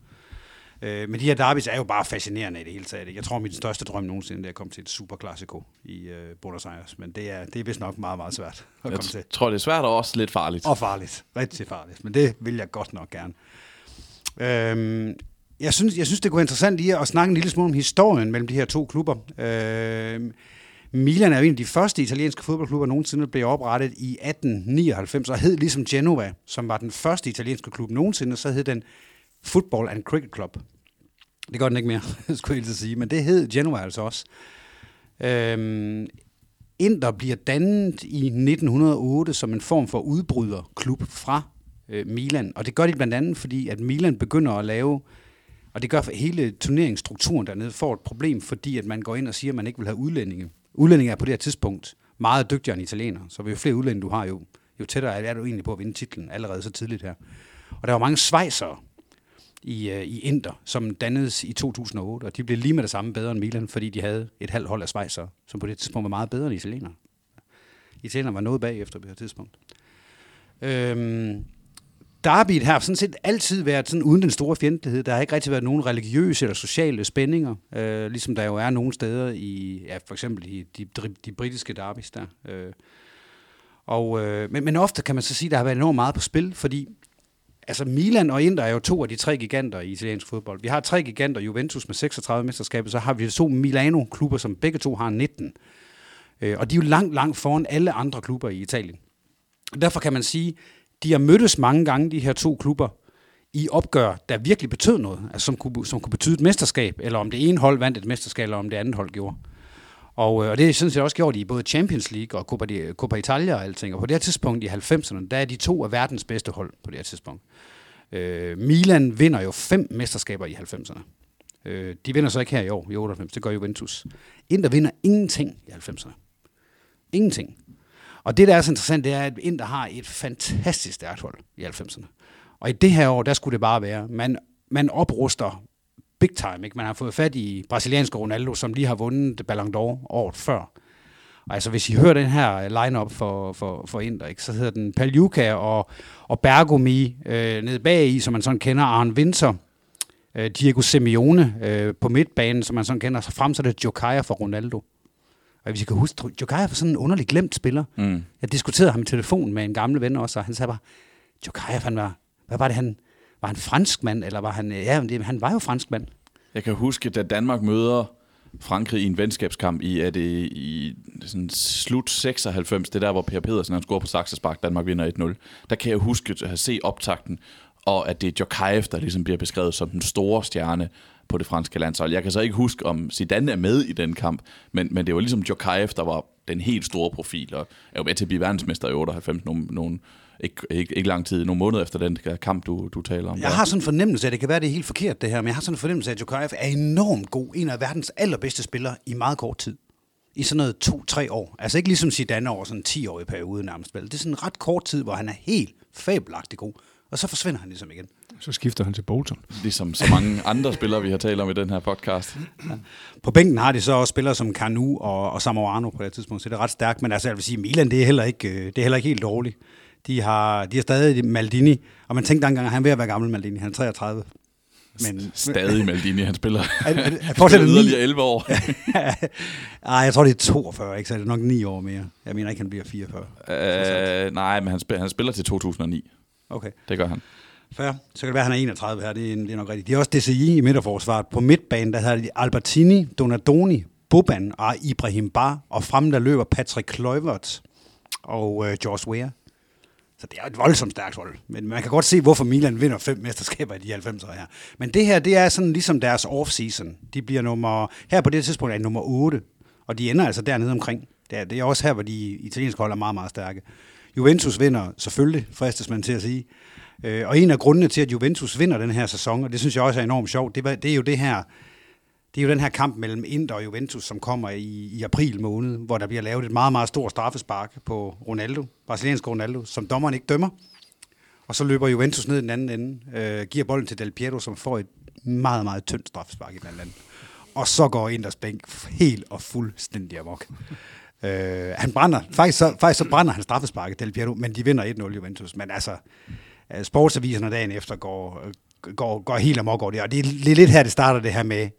Øh, men de her derbys er jo bare fascinerende i det hele taget. Jeg tror, min største drøm nogensinde er at komme til et superklassiko i øh, Buenos Aires. Men det er, det er vist nok meget, meget svært at jeg komme til. Jeg tror, det er svært og også lidt farligt. Og farligt. Rigtig farligt. Men det vil jeg godt nok gerne. Øhm, jeg synes, jeg synes, det kunne være interessant lige at snakke en lille smule om historien mellem de her to klubber. Øhm, Milan er jo en af de første italienske fodboldklubber nogensinde, der blev oprettet i 1899, og hed ligesom Genova, som var den første italienske klub nogensinde, så hed den Football and Cricket Club. Det gør den ikke mere, skulle jeg sige, men det hed Genova altså også. Øhm, Inter bliver dannet i 1908 som en form for udbryderklub fra øh, Milan, og det gør de blandt andet, fordi at Milan begynder at lave og det gør hele turneringsstrukturen dernede får et problem, fordi at man går ind og siger, at man ikke vil have udlændinge. Udlændinge er på det her tidspunkt meget dygtigere end italiener, så jo flere udlændinge du har, jo, jo tættere er du egentlig på at vinde titlen allerede så tidligt her. Og der var mange svejsere i, uh, i Inter, som dannedes i 2008, og de blev lige med det samme bedre end Milan, fordi de havde et halvt hold af svejsere, som på det tidspunkt var meget bedre end italienere. Italienerne var noget bagefter på det her tidspunkt. Øhm, derbyet har sådan set altid været sådan uden den store fjendtlighed. Der har ikke rigtig været nogen religiøse eller sociale spændinger, øh, ligesom der jo er nogle steder i, ja, for eksempel i de, de britiske derbys der. Øh. Og, øh, men, men ofte kan man så sige, at der har været enormt meget på spil, fordi altså Milan og Inter er jo to af de tre giganter i italiensk fodbold. Vi har tre giganter, Juventus med 36 mesterskaber, så har vi to Milano-klubber, som begge to har 19. Øh, og de er jo langt, langt foran alle andre klubber i Italien. Derfor kan man sige, de har mødtes mange gange, de her to klubber, i opgør, der virkelig betød noget, altså som, kunne, som kunne betyde et mesterskab, eller om det ene hold vandt et mesterskab, eller om det andet hold gjorde. Og, øh, og det er sådan set også gjort i både Champions League og Coppa, Copa Italia og alting. Og på det her tidspunkt i 90'erne, der er de to af verdens bedste hold på det her tidspunkt. Øh, Milan vinder jo fem mesterskaber i 90'erne. Øh, de vinder så ikke her i år, i 98, det gør Juventus. Inter vinder ingenting i 90'erne. Ingenting. Og det, der er så interessant, det er, at Inter har et fantastisk stærkt hold i 90'erne. Og i det her år, der skulle det bare være, man, man opruster big time. Ikke? Man har fået fat i brasilianske Ronaldo, som lige har vundet Ballon d'Or året før. Og altså, hvis I hører den her line-up for, for, for Inter, ikke, så hedder den Paljuka og, og Bergomi øh, nede bag i, som man sådan kender, Arne Winter, øh, Diego Simeone øh, på midtbanen, som man sådan kender, så frem så er det Jokaja for Ronaldo. Og hvis I kan huske, Jokaya var sådan en underlig glemt spiller. Mm. Jeg diskuterede ham i telefon med en gammel ven også, og han sagde bare, Jokaya, han var, hvad var det, han, var han fransk mand, eller var han, ja, det, han var jo fransk mand. Jeg kan huske, da Danmark møder Frankrig i en venskabskamp i, er det i sådan slut 96, det der, hvor Per Pedersen han scorer på Saxespark, Danmark vinder 1-0. Der kan jeg huske at have se optakten, og at det er Jokaev, der ligesom bliver beskrevet som den store stjerne på det franske landshold. Jeg kan så ikke huske, om Zidane er med i den kamp, men, men det var ligesom Djokajev, der var den helt store profil, og er jo med til at blive verdensmester i 98, nogle, nogle ikke, ikke, ikke lang tid, nogle måneder efter den kamp, du, du taler om. Jeg har sådan en fornemmelse af, det kan være, det er helt forkert det her, men jeg har sådan en fornemmelse af, at Djokajev er enormt god, en af verdens allerbedste spillere i meget kort tid. i sådan noget to-tre år. Altså ikke ligesom Zidane over sådan en 10 årig periode nærmest. Vel? Det er sådan en ret kort tid, hvor han er helt fabelagtig god. Og så forsvinder han ligesom igen. Så skifter han til Bolton. Ligesom så mange andre spillere, vi har talt om i den her podcast. På bænken har de så også spillere som Kanu og, og Samoano på det tidspunkt, så det er ret stærkt. Men altså, jeg vil sige, Milan, det er heller ikke, øh, det er heller ikke helt dårligt. De har, de har stadig Maldini, og man tænkte engang, at han er ved at være gammel, Maldini. Han er 33. Men, Stadig Maldini, han spiller. Er, er, er, fortsætter ni- yderligere 11 år. Ej, jeg tror, det er 42, ikke? Så er det nok 9 år mere. Jeg mener ikke, han bliver 44. øh, nej, men han spiller, han spiller til 2009. Okay. Det gør han. Fair. Så kan det være, at han er 31 her. Det er, det er nok rigtigt. De har også DCI i midterforsvaret. På midtbanen, der hedder de Albertini, Donadoni, Boban og Ibrahim Bar. Og frem der løber Patrick Kluivert og øh, George Weah. Så det er et voldsomt stærkt hold. Men man kan godt se, hvorfor Milan vinder fem mesterskaber i de 90'ere her. Men det her, det er sådan ligesom deres off-season. De bliver nummer... Her på det tidspunkt er de nummer 8. Og de ender altså dernede omkring. Det er, det er også her, hvor de italienske hold er meget, meget stærke. Juventus vinder selvfølgelig, fristes man til at sige. Øh, og en af grundene til, at Juventus vinder den her sæson, og det synes jeg også er enormt sjovt, det, var, det er jo det her, det er jo den her kamp mellem Inter og Juventus, som kommer i, i april måned, hvor der bliver lavet et meget, meget stort straffespark på Ronaldo, brasiliansk Ronaldo, som dommeren ikke dømmer. Og så løber Juventus ned i den anden ende, øh, giver bolden til Del Piero, som får et meget, meget tyndt straffespark i den anden. Og så går Inders bænk helt og fuldstændig amok. Øh, han brænder, faktisk så, faktisk så brænder han straffesparket, Del Piero, men de vinder 1-0 Juventus. Men altså, øh, sportsaviserne dagen efter går, øh, går, går helt amok over det. Og det er lidt, lidt her, det starter det her med,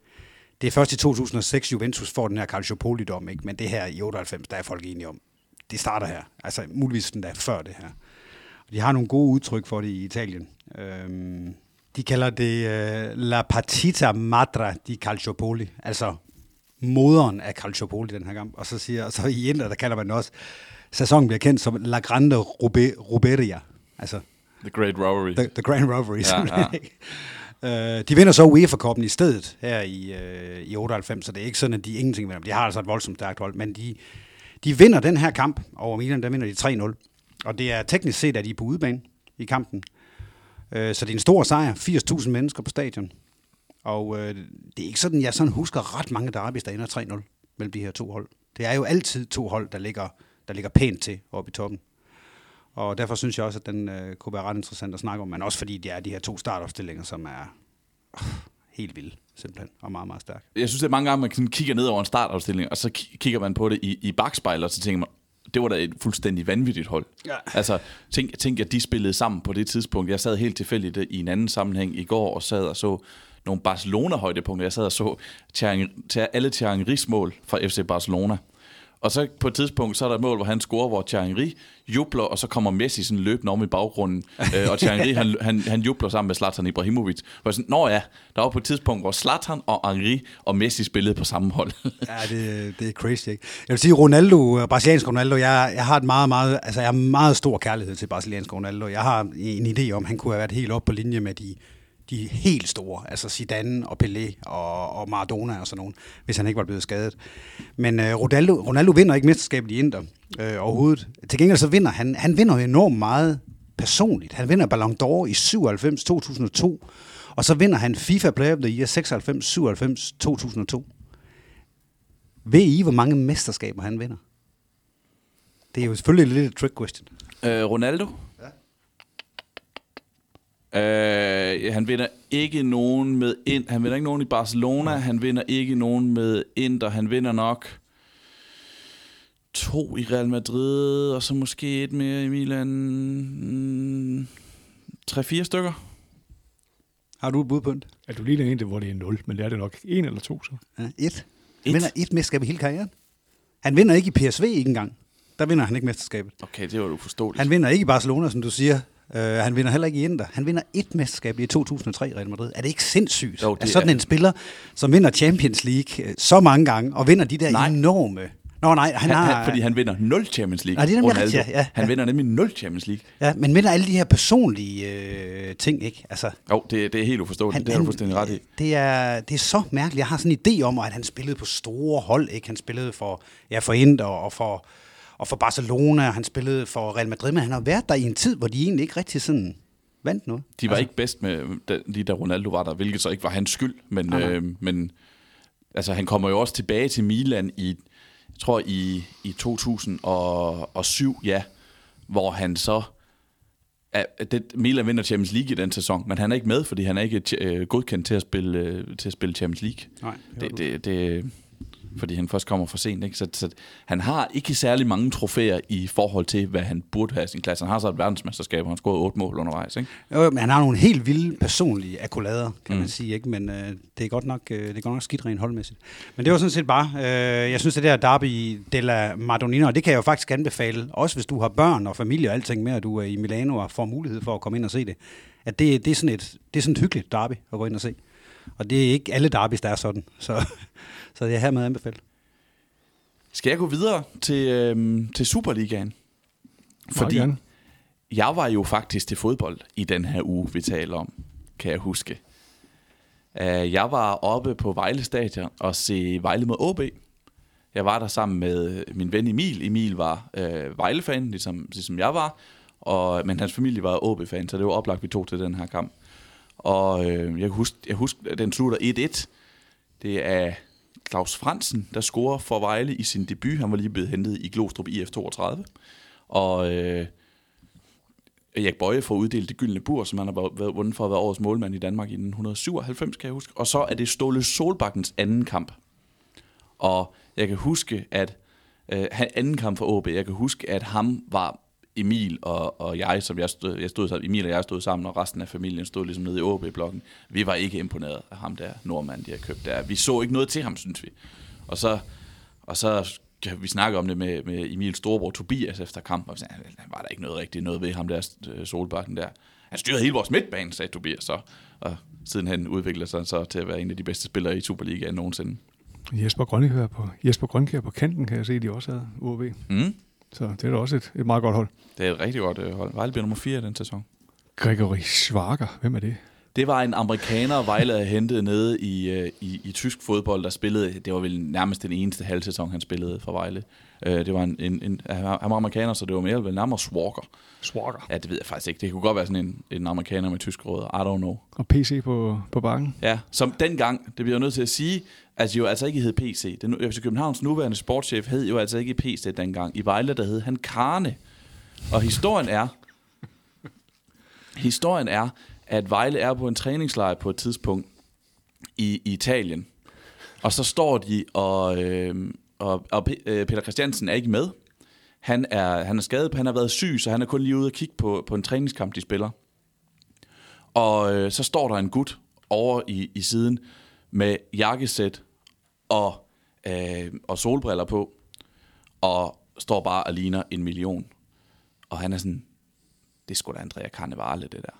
det er først i 2006, Juventus får den her Calciopoli-dom, ikke? men det her i 98, der er folk enige om. Det starter her. Altså muligvis den der før det her. Og de har nogle gode udtryk for det i Italien. Øhm, de kalder det øh, La Partita Madra di Calciopoli, altså moderen af Calciopoli den her kamp. Og så siger så i Inter, der kalder man også, sæsonen bliver kendt som La Grande Rube, Ruberia. Altså The Great Robbery. The, the Grand Robbery, ja. Ja. Uh, de vinder så UEFA-koppen i stedet her i, uh, i 98, så det er ikke sådan, at de ingenting vinder. De har altså et voldsomt stærkt hold, men de, de vinder den her kamp over Milan, der vinder de 3-0. Og det er teknisk set, at de er på udebane i kampen. Uh, så det er en stor sejr. 80.000 mennesker på stadion. Og uh, det er ikke sådan, jeg sådan husker ret mange derbys, der ender 3-0 mellem de her to hold. Det er jo altid to hold, der ligger, der ligger pænt til oppe i toppen. Og derfor synes jeg også, at den øh, kunne være ret interessant at snakke om, men også fordi det er de her to startopstillinger, som er øh, helt vilde, simpelthen, og meget, meget stærke. Jeg synes, det er mange gange, man sådan kigger ned over en startafstilling, og så ki- kigger man på det i, i bagspejl, og så tænker man, det var da et fuldstændig vanvittigt hold. Ja. Altså, tænk, tænk, at de spillede sammen på det tidspunkt. Jeg sad helt tilfældigt i en anden sammenhæng i går, og sad og så nogle Barcelona-højdepunkter. Jeg sad og så Thierry- alle Thierry Henrys mål fra FC Barcelona. Og så på et tidspunkt, så er der et mål, hvor han scorer, hvor Thierry jubler, og så kommer Messi sådan løbende om i baggrunden. øh, og Thierry han, han, han jubler sammen med Zlatan Ibrahimovic. Hvor jeg sådan, Nå ja, der var på et tidspunkt, hvor Zlatan og Henry og Messi spillede på samme hold. Ja, det, det er crazy, ikke? Jeg vil sige, Ronaldo, øh, brasiliansk Ronaldo, jeg, jeg har et meget, meget, altså jeg har meget stor kærlighed til brasiliansk Ronaldo. Jeg har en idé om, at han kunne have været helt op på linje med de, de helt store, altså Zidane og Pelé og, og Maradona og sådan nogen, hvis han ikke var blevet skadet. Men øh, Ronaldo, Ronaldo vinder ikke mesterskabet i Inter øh, overhovedet. Til gengæld så vinder han, han vinder enormt meget personligt. Han vinder Ballon d'Or i 97, 2002, og så vinder han FIFA Player of the Year 96, 97, 2002. Ved I, hvor mange mesterskaber han vinder? Det er jo selvfølgelig lidt et trick question. Øh, Ronaldo? Ja. Øh, han vinder ikke nogen med ind. Han vinder ikke nogen i Barcelona. Han vinder ikke nogen med Inter. Han vinder nok to i Real Madrid, og så måske et mere i Milan. Mm, Tre-fire stykker. Har du et bud på det? Er du lige en, hvor det er 0, men det er det nok en eller to så. Ja, et. Et. Han vinder et mesterskab i hele karrieren. Han vinder ikke i PSV ikke engang. Der vinder han ikke mesterskabet. Okay, det var du forståeligt. Han vinder ikke i Barcelona, som du siger. Uh, han vinder heller ikke i Inter. Han vinder et mesterskab i 2003 Real Madrid. Er det ikke sindssygt? Jo, det at sådan er- en spiller, som vinder Champions League øh, så mange gange, og vinder de der Nej. enorme... Nå nej, han, han, har... han, fordi han vinder 0 Champions League. Nej, det er nemlig rigtigt, ja, ja, Han vinder nemlig 0 Champions League. Ja, men vinder alle de her personlige øh, ting, ikke? Altså, Jo, det, det er helt uforståeligt. Han, det har du fuldstændig ret i. Det er, det er så mærkeligt. Jeg har sådan en idé om, at han spillede på store hold. Ikke? Han spillede for, ja, for Inter og for, og for Barcelona. Han spillede for Real Madrid, men han har været der i en tid, hvor de egentlig ikke rigtig sådan vandt noget. De var altså, ikke bedst med, da, lige da Ronaldo var der, hvilket så ikke var hans skyld, men, Nej, nej. øh, men altså, han kommer jo også tilbage til Milan i, jeg tror i, i 2007, ja, hvor han så Ja, det, Milan vinder Champions League i den sæson, men han er ikke med, fordi han er ikke øh, godkendt til at spille øh, til at spille Champions League. Nej, det, det, det, fordi han først kommer for sent. Ikke? Så, så han har ikke særlig mange trofæer i forhold til, hvad han burde have i sin klasse. Han har så et verdensmesterskab, og han har scoret otte mål undervejs. Ikke? Jo, men han har nogle helt vilde personlige akkulader, kan mm. man sige. Ikke? Men øh, det, er godt nok, øh, det er godt nok skidt rent holdmæssigt. Men det var sådan set bare, øh, jeg synes, det der derby della Madonnina, og det kan jeg jo faktisk anbefale, også hvis du har børn og familie og alting med, at du er i Milano og får mulighed for at komme ind og se det. At det, det, er, sådan et, det er sådan et hyggeligt derby at gå ind og se. Og det er ikke alle derbys, der er sådan. Så, så det er hermed anbefalet. Skal jeg gå videre til, øhm, til Superligaen? Fordi gerne. jeg var jo faktisk til fodbold i den her uge, vi taler om, kan jeg huske. Uh, jeg var oppe på Vejle Stadion og se Vejle mod AB. Jeg var der sammen med min ven Emil. Emil var øh, Vejle-fan, ligesom, ligesom jeg var. Og, men hans familie var AB-fan, så det var oplagt, vi tog til den her kamp. Og øh, jeg husker, jeg husker, at den slutter 1-1. Det er Claus Fransen, der scorer for Vejle i sin debut. Han var lige blevet hentet i Glostrup IF 32. Og øh, Erik Bøje får uddelt det gyldne bur, som han har været vundet for at være årets målmand i Danmark i 1997, kan jeg huske. Og så er det Ståle Solbakkens anden kamp. Og jeg kan huske, at øh, anden kamp for AB, jeg kan huske, at ham var Emil og, og jeg, som jeg stod, jeg stod sammen, Emil og jeg stod sammen, og resten af familien stod ligesom nede i AB-blokken. Vi var ikke imponeret af ham der, nordmand, de har købt der. Vi så ikke noget til ham, synes vi. Og så, og så kan vi snakke om det med, med Emils storebror Tobias efter kampen, og sagde, var der ikke noget rigtigt noget ved ham der, øh, Solbakken der. Han styrede hele vores midtbane, sagde Tobias så. Og siden han udviklede sig så til at være en af de bedste spillere i Superligaen nogensinde. Jesper Grønkær på, Jesper Grønkær på kanten, kan jeg se, de også havde UAV. Mm. Så det er da også et, et meget godt hold. Det er et rigtig godt øh, hold. Vejle bliver nummer 4 i den sæson. Gregory Schwager, hvem er det? Det var en amerikaner, Vejle havde hentet nede i, øh, i, i tysk fodbold, der spillede, det var vel nærmest den eneste halv sæson, han spillede for Vejle. Øh, det var en, en, en, han var amerikaner, så det var mere vel nærmere Swager. Swager? Ja, det ved jeg faktisk ikke. Det kunne godt være sådan en, en amerikaner med tysk råd. I don't know. Og PC på, på bakken? Ja, som dengang, det bliver jeg nødt til at sige, altså jo altså ikke hed PC. Den, FC Københavns nuværende sportschef hed jo altså ikke PC dengang. I Vejle, der hed han Karne. Og historien er, historien er, at Vejle er på en træningslejr på et tidspunkt i, i Italien. Og så står de, og, øh, og, og øh, Peter Christiansen er ikke med. Han er, han er skadet, han har været syg, så han er kun lige ude og kigge på, på en træningskamp, de spiller. Og øh, så står der en gut over i, i siden med jakkesæt og, øh, og solbriller på, og står bare og ligner en million. Og han er sådan, det skulle da Andrea Carnevale, det der.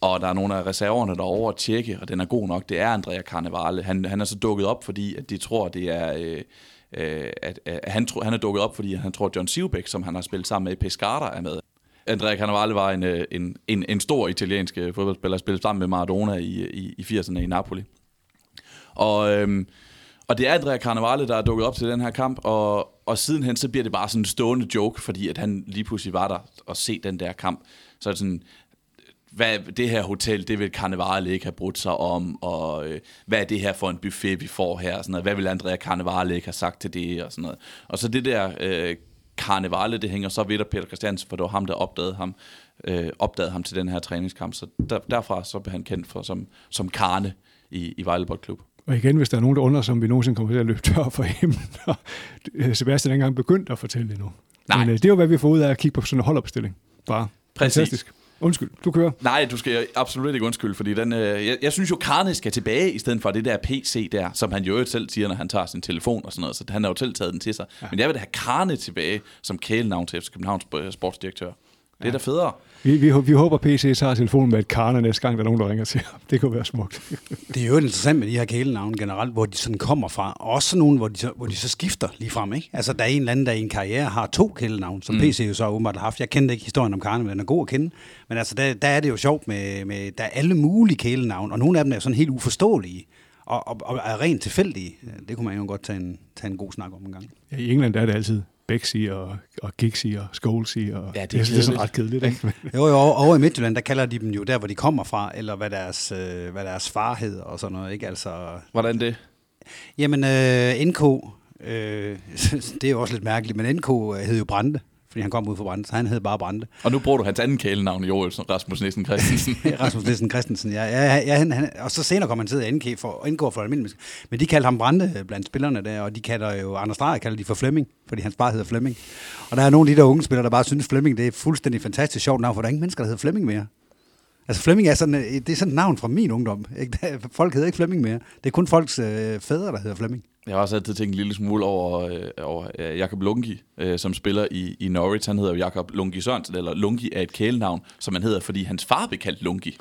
Og der er nogle af reserverne derovre at tjekke, og den er god nok. Det er Andrea Carnevale. Han, han er så dukket op, fordi at de tror, det er... Øh, øh, at, at han, tro, han er dukket op, fordi han tror, at John Sivbæk, som han har spillet sammen med i Pescara, er med. Andrea Cannavale var en, øh, en, en, en stor italiensk øh, fodboldspiller, spillet sammen med Maradona i, øh, i, i 80'erne i Napoli. Og, øhm, og det er Andrea Cannavale, der er dukket op til den her kamp, og, og sidenhen så bliver det bare sådan en stående joke, fordi at han lige pludselig var der og se den der kamp. Så er det sådan, hvad det her hotel, det vil Carnevale ikke have brudt sig om, og øh, hvad er det her for en buffet, vi får her, og sådan noget. hvad vil Andrea Carnevale ikke have sagt til det, og sådan noget. Og så det der øh, Carnevale, det hænger så ved der Peter Christiansen, for det var ham, der opdagede ham, øh, opdagede ham til den her træningskamp, så der, derfra så blev han kendt for som, som Karne i, i Vejle Klub. Og igen, hvis der er nogen, der undrer sig, om vi nogensinde kommer til at løbe tør for og Sebastian engang begyndt at fortælle det nu. Nej. Men øh, det er jo, hvad vi får ud af at kigge på sådan en holdopstilling. Bare Præcis. fantastisk. Undskyld, du kører. Nej, du skal absolut ikke undskylde, fordi den, øh, jeg, jeg synes jo, Karne skal tilbage, i stedet for det der PC der, som han jo selv siger, når han tager sin telefon og sådan noget, så han har jo selv taget den til sig. Ja. Men jeg vil da have Karne tilbage som kælenavn til FC Københavns sportsdirektør. Det er ja. da federe. Vi, vi, vi håber, PC tager telefonen med et karne næste gang, der er nogen, der ringer til ham. Det kunne være smukt. det er jo interessant med de her kælenavne generelt, hvor de sådan kommer fra. Også nogle, hvor de så, hvor de så skifter lige frem. Ikke? Altså, der er en eller anden, der i en karriere har to kælenavne, som mm. PC jo så åbenbart har haft. Jeg kendte ikke historien om Karne, men den er god at kende. Men altså, der, der er det jo sjovt med, med, der er alle mulige kælenavne, og nogle af dem er sådan helt uforståelige og, og, og er rent tilfældige. Det kunne man jo godt tage en, tage en god snak om en gang. Ja, I England der er det altid Bexy og, og Gixi og Scholesy. Og, ja, det er, det er sådan ret kedeligt. Ikke? jo, jo, over i Midtjylland, der kalder de dem jo der, hvor de kommer fra, eller hvad deres, øh, hvad deres far hedder og sådan noget. Ikke? Altså, Hvordan det? Jamen, øh, NK Øh, det er jo også lidt mærkeligt, men NK hed jo Brande, fordi han kom ud fra Brande, så han hed bare Brande. Og nu bruger du hans anden kælenavn i år, Rasmus Nissen Christensen. Rasmus Nissen Christensen, ja. ja, ja han, han, og så senere kom han til at NK for, NK for almindelig Men de kaldte ham Brande blandt spillerne der, og de kalder jo, Anders Dreyer kalder de for Flemming, fordi hans far hedder Flemming. Og der er nogle af de der unge spillere, der bare synes, Flemming det er fuldstændig fantastisk sjovt navn, for der er ingen mennesker, der hedder Flemming mere. Altså Flemming er sådan, det er sådan et navn fra min ungdom. Ikke? Folk hedder ikke Flemming mere. Det er kun folks øh, fædre, der hedder Flemming. Jeg har også altid tænkt en lille smule over, øh, over øh, Jakob Lungi, øh, som spiller i, i Norwich. Han hedder jo Jakob Lungi Sørensen, eller Lungi er et kælenavn, som han hedder, fordi hans far blev kaldt Lungi.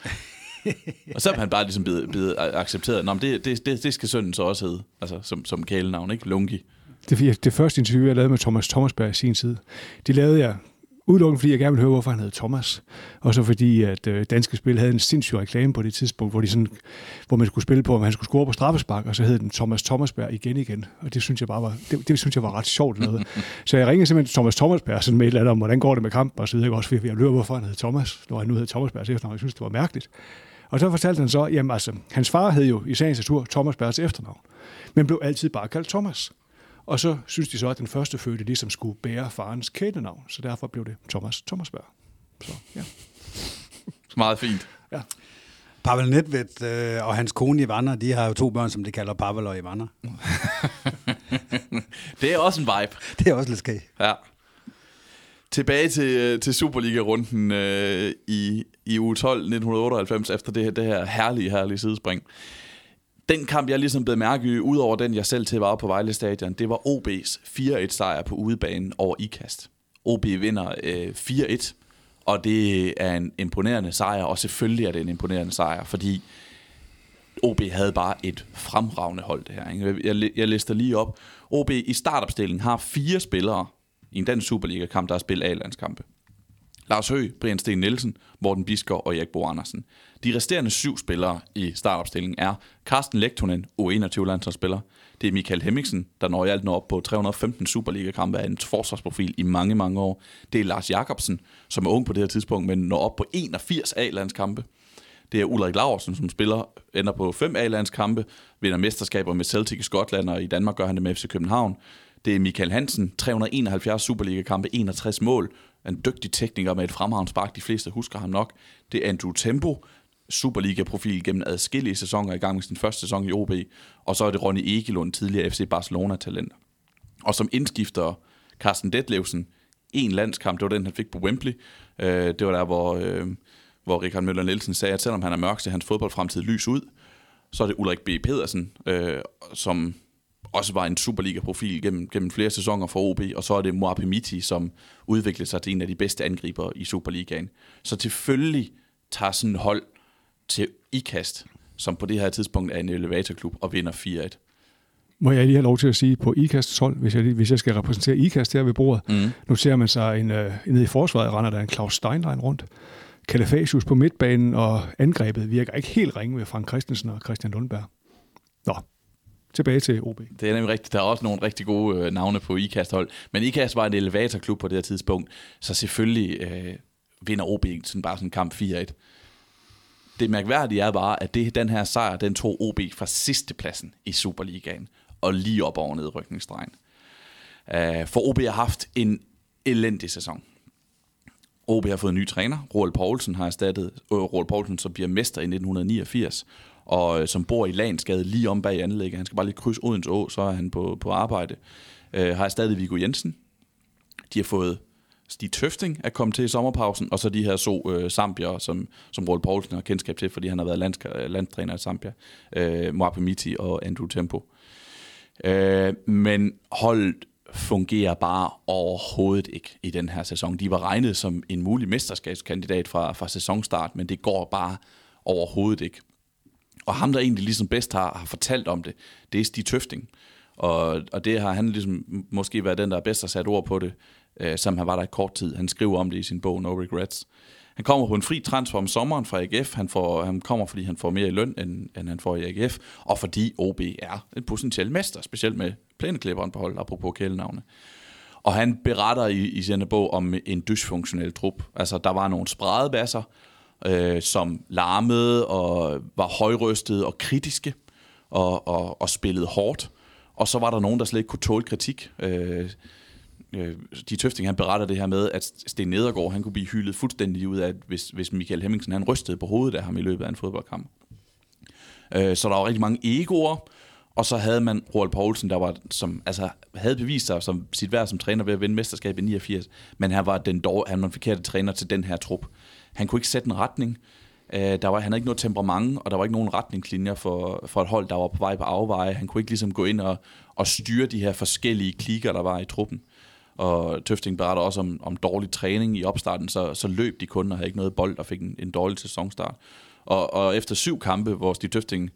og så er han bare ligesom blevet, blevet accepteret. Nå, men det, det, det, det skal sønnen så også hedde, altså som, som kælenavn, ikke? Lungi. Det, det første interview, jeg lavede med Thomas Thomasberg i sin tid, det lavede jeg Udelukkende fordi jeg gerne ville høre, hvorfor han hed Thomas. Og så fordi, at øh, Danske Spil havde en sindssyg reklame på det tidspunkt, hvor, de sådan, hvor man skulle spille på, om han skulle score på straffespark, og så hed den Thomas Thomasberg igen igen. Og det synes jeg bare var, det, det synes jeg var ret sjovt noget. så jeg ringede simpelthen til Thomas Thomasberg sådan med et eller andet om, hvordan går det med kampen, og så videre. Også fordi jeg ville høre, hvorfor han hed Thomas, når han nu hed Thomasberg til efternavn. Jeg synes, det var mærkeligt. Og så fortalte han så, jamen altså, hans far hed jo i sagens natur Thomasbergs efternavn, men blev altid bare kaldt Thomas. Og så synes de så, at den første fødte ligesom skulle bære farens kælenavn, så derfor blev det Thomas Thomasberg. Så, ja. Meget fint. Ja. Pavel Nedved øh, og hans kone Ivana, de har jo to børn, som de kalder Pavel og Ivana. det er også en vibe. Det er også lidt skæg. Ja. Tilbage til, til Superliga-runden øh, i, i uge 12 1998, efter det, det her herlige, herlige sidespring den kamp, jeg ligesom blev mærke i, udover den, jeg selv til var på Vejle Stadion, det var OB's 4-1 sejr på udebanen over IKAST. OB vinder øh, 4-1, og det er en imponerende sejr, og selvfølgelig er det en imponerende sejr, fordi OB havde bare et fremragende hold det her. Ikke? Jeg, jeg lister lige op. OB i startopstillingen har fire spillere i en dansk Superliga-kamp, der har spillet A-landskampe. Lars Høgh, Brian Sten Nielsen, Morten Bisker og Erik Bo Andersen. De resterende syv spillere i startopstillingen er Carsten Lektonen, U21-landsholdsspiller. Det er Michael Hemmingsen, der når i alt når op på 315 Superliga-kampe af en forsvarsprofil i mange, mange år. Det er Lars Jakobsen, som er ung på det her tidspunkt, men når op på 81 A-landskampe. Det er Ulrik Laursen, som spiller, ender på 5 A-landskampe, vinder mesterskaber med Celtic i Skotland, og i Danmark gør han det med FC København. Det er Michael Hansen, 371 Superliga-kampe, 61 mål, en dygtig tekniker med et fremragende spark, de fleste husker ham nok. Det er Andrew Tempo, Superliga-profil gennem adskillige sæsoner i gang med sin første sæson i OB. Og så er det Ronny Egelund, tidligere FC Barcelona-talent. Og som indskifter Carsten Detlevsen, en landskamp, det var den, han fik på Wembley. Øh, det var der, hvor, øh, hvor Richard Møller Nielsen sagde, at selvom han er mørk, ser hans fodboldfremtid lys ud. Så er det Ulrik B. Pedersen, øh, som også var en Superliga-profil gennem, gennem flere sæsoner for OB, og så er det Moape Miti, som udviklede sig til en af de bedste angriber i Superligaen. Så selvfølgelig tager sådan hold til IKAST, som på det her tidspunkt er en elevatorklub, og vinder 4-1. Må jeg lige have lov til at sige, på IKAST 12, hvis jeg, hvis jeg skal repræsentere IKAST her ved bordet, mm. nu ser man sig en, uh, nede i forsvaret, render der en Claus Steinlein rundt. Kalifasius på midtbanen, og angrebet virker ikke helt ringe med Frank Christensen og Christian Lundberg. Nå, tilbage til OB. Det er nemlig rigtigt. Der er også nogle rigtig gode øh, navne på IKAST-hold. Men IKAST var en elevatorklub på det her tidspunkt, så selvfølgelig øh, vinder OB sådan bare sådan en kamp 4-1. Det mærkværdige er bare, at det, den her sejr, den tog OB fra sidste pladsen i Superligaen, og lige op over nedrykningsdrejen. Uh, øh, for OB har haft en elendig sæson. OB har fået en ny træner. Roald Poulsen har erstattet øh, Roald Poulsen, som bliver mester i 1989, og øh, som bor i Landsgade lige om bag anlægget. Han skal bare lige krydse Odense Å, så er han på, på arbejde. Øh, har erstattet Viggo Jensen. De har fået Stig Tøfting er kommet til i sommerpausen, og så de her så øh, Zambia, som, som Roald Poulsen har kendskab til, fordi han har været landsk- landstræner i Zambia. Øh, Moapemiti og Andrew Tempo. Øh, men holdet fungerer bare overhovedet ikke i den her sæson. De var regnet som en mulig mesterskabskandidat fra, fra sæsonstart, men det går bare overhovedet ikke. Og ham, der egentlig ligesom bedst har, har fortalt om det, det er Stig Tøfting. Og, og det har han ligesom måske været den, der er bedst har sat ord på det, øh, som han var der i kort tid. Han skriver om det i sin bog No Regrets. Han kommer på en fri transfer om sommeren fra AGF. Han, får, han kommer, fordi han får mere i løn, end, end han får i AGF. Og fordi OB er en potentiel mester, specielt med plæneklipperen på hold, apropos kælenavne. Og han beretter i, i sin bog om en dysfunktionel trup. Altså, der var nogle spredebasser, øh, som larmede og var højrystede og kritiske og, og, og spillede hårdt. og så var der nogen, der slet ikke kunne tåle kritik. Øh, øh, de Tøfting, han beretter det her med, at Sten Nedergaard, han kunne blive hyldet fuldstændig ud af, hvis, hvis Michael Hemmingsen, han rystede på hovedet af ham i løbet af en fodboldkamp. Øh, så der var rigtig mange egoer, og så havde man Roald Poulsen, der var, som altså, havde bevist sig som sit værd som træner ved at vinde mesterskabet i 89, men han var den dog, han var den forkerte træner til den her trup. Han kunne ikke sætte en retning. Øh, der var, han havde ikke noget temperament, og der var ikke nogen retningslinjer for, for et hold, der var på vej på afveje. Han kunne ikke ligesom gå ind og, og styre de her forskellige klikker, der var i truppen. Og Tøfting beretter også om, om dårlig træning i opstarten, så, så løb de kun og havde ikke noget bold og fik en, en dårlig sæsonstart. Og, og efter syv kampe, hvor Stig Tøfting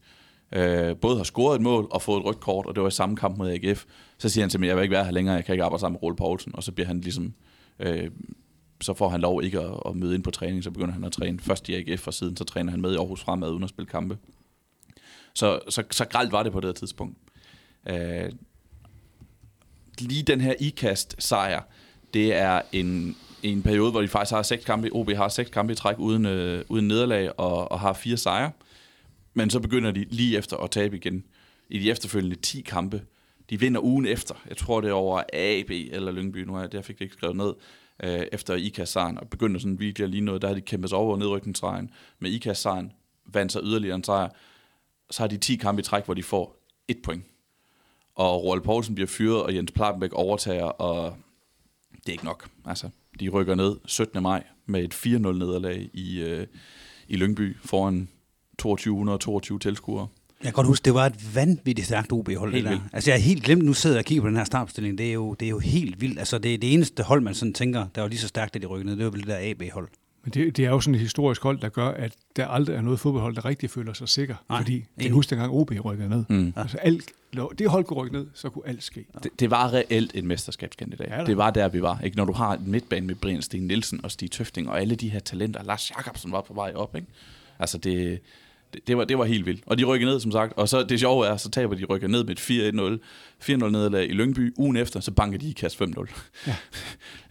øh, både har scoret et mål og fået et rødt kort, og det var i samme kamp mod AGF, så siger han til mig, jeg vil ikke være her længere, jeg kan ikke arbejde sammen med Rol Poulsen, og så bliver han ligesom, øh, så får han lov ikke at, at møde ind på træning, så begynder han at træne først i AGF, og siden så træner han med i Aarhus Fremad uden at spille kampe. Så, så, så gralt var det på det her tidspunkt. Øh, lige den her ikast sejr, det er en, en periode, hvor de faktisk har seks kampe, OB har seks kampe i træk uden, øh, uden nederlag og, og har fire sejre. Men så begynder de lige efter at tabe igen i de efterfølgende 10 kampe. De vinder ugen efter. Jeg tror, det er over AB eller Lyngby. Nu er jeg, der fik det ikke skrevet ned øh, efter IKAS-sejren, og begynder sådan virkelig at lige noget. Der har de kæmpet sig over nedrykningssejren. Med IKAS-sejren vandt sig yderligere en sejr. Så har de 10 kampe i træk, hvor de får et point. Og Roald Poulsen bliver fyret, og Jens Plattenbæk overtager, og det er ikke nok. Altså, de rykker ned 17. maj med et 4-0 nederlag i, øh, i Lyngby foran 2222 tilskuere. Jeg kan godt huske, det var et vanvittigt stærkt OB-hold. Helt det der. vildt. Altså, jeg er helt glemt, nu sidder jeg og kigger på den her startopstilling. Det er jo, det er jo helt vildt. Altså, det er det eneste hold, man sådan tænker, der var lige så stærkt, da de rykkede ned. Det var vel det der AB-hold. Men det, det er jo sådan et historisk hold, der gør, at der aldrig er noget fodboldhold, der rigtig føler sig sikker. Nej, fordi det enig. husk dengang OB rykkede ned. Mm. Altså alt, det hold kunne rykke ned, så kunne alt ske. Det, det var reelt en mesterskabskandidat. Ja, da. det var der, vi var. Ikke? Når du har en midtbane med Brian Sten Nielsen og Stig Tøfting og alle de her talenter. Lars Jakobsen var på vej op. Ikke? Altså det, det, det, var, det var helt vildt. Og de rykkede ned, som sagt. Og så det sjove er, så taber de rykker ned med et 4-1-0. 4-0 nederlag i Lyngby. Ugen efter, så banker de i kast 5-0. Ja.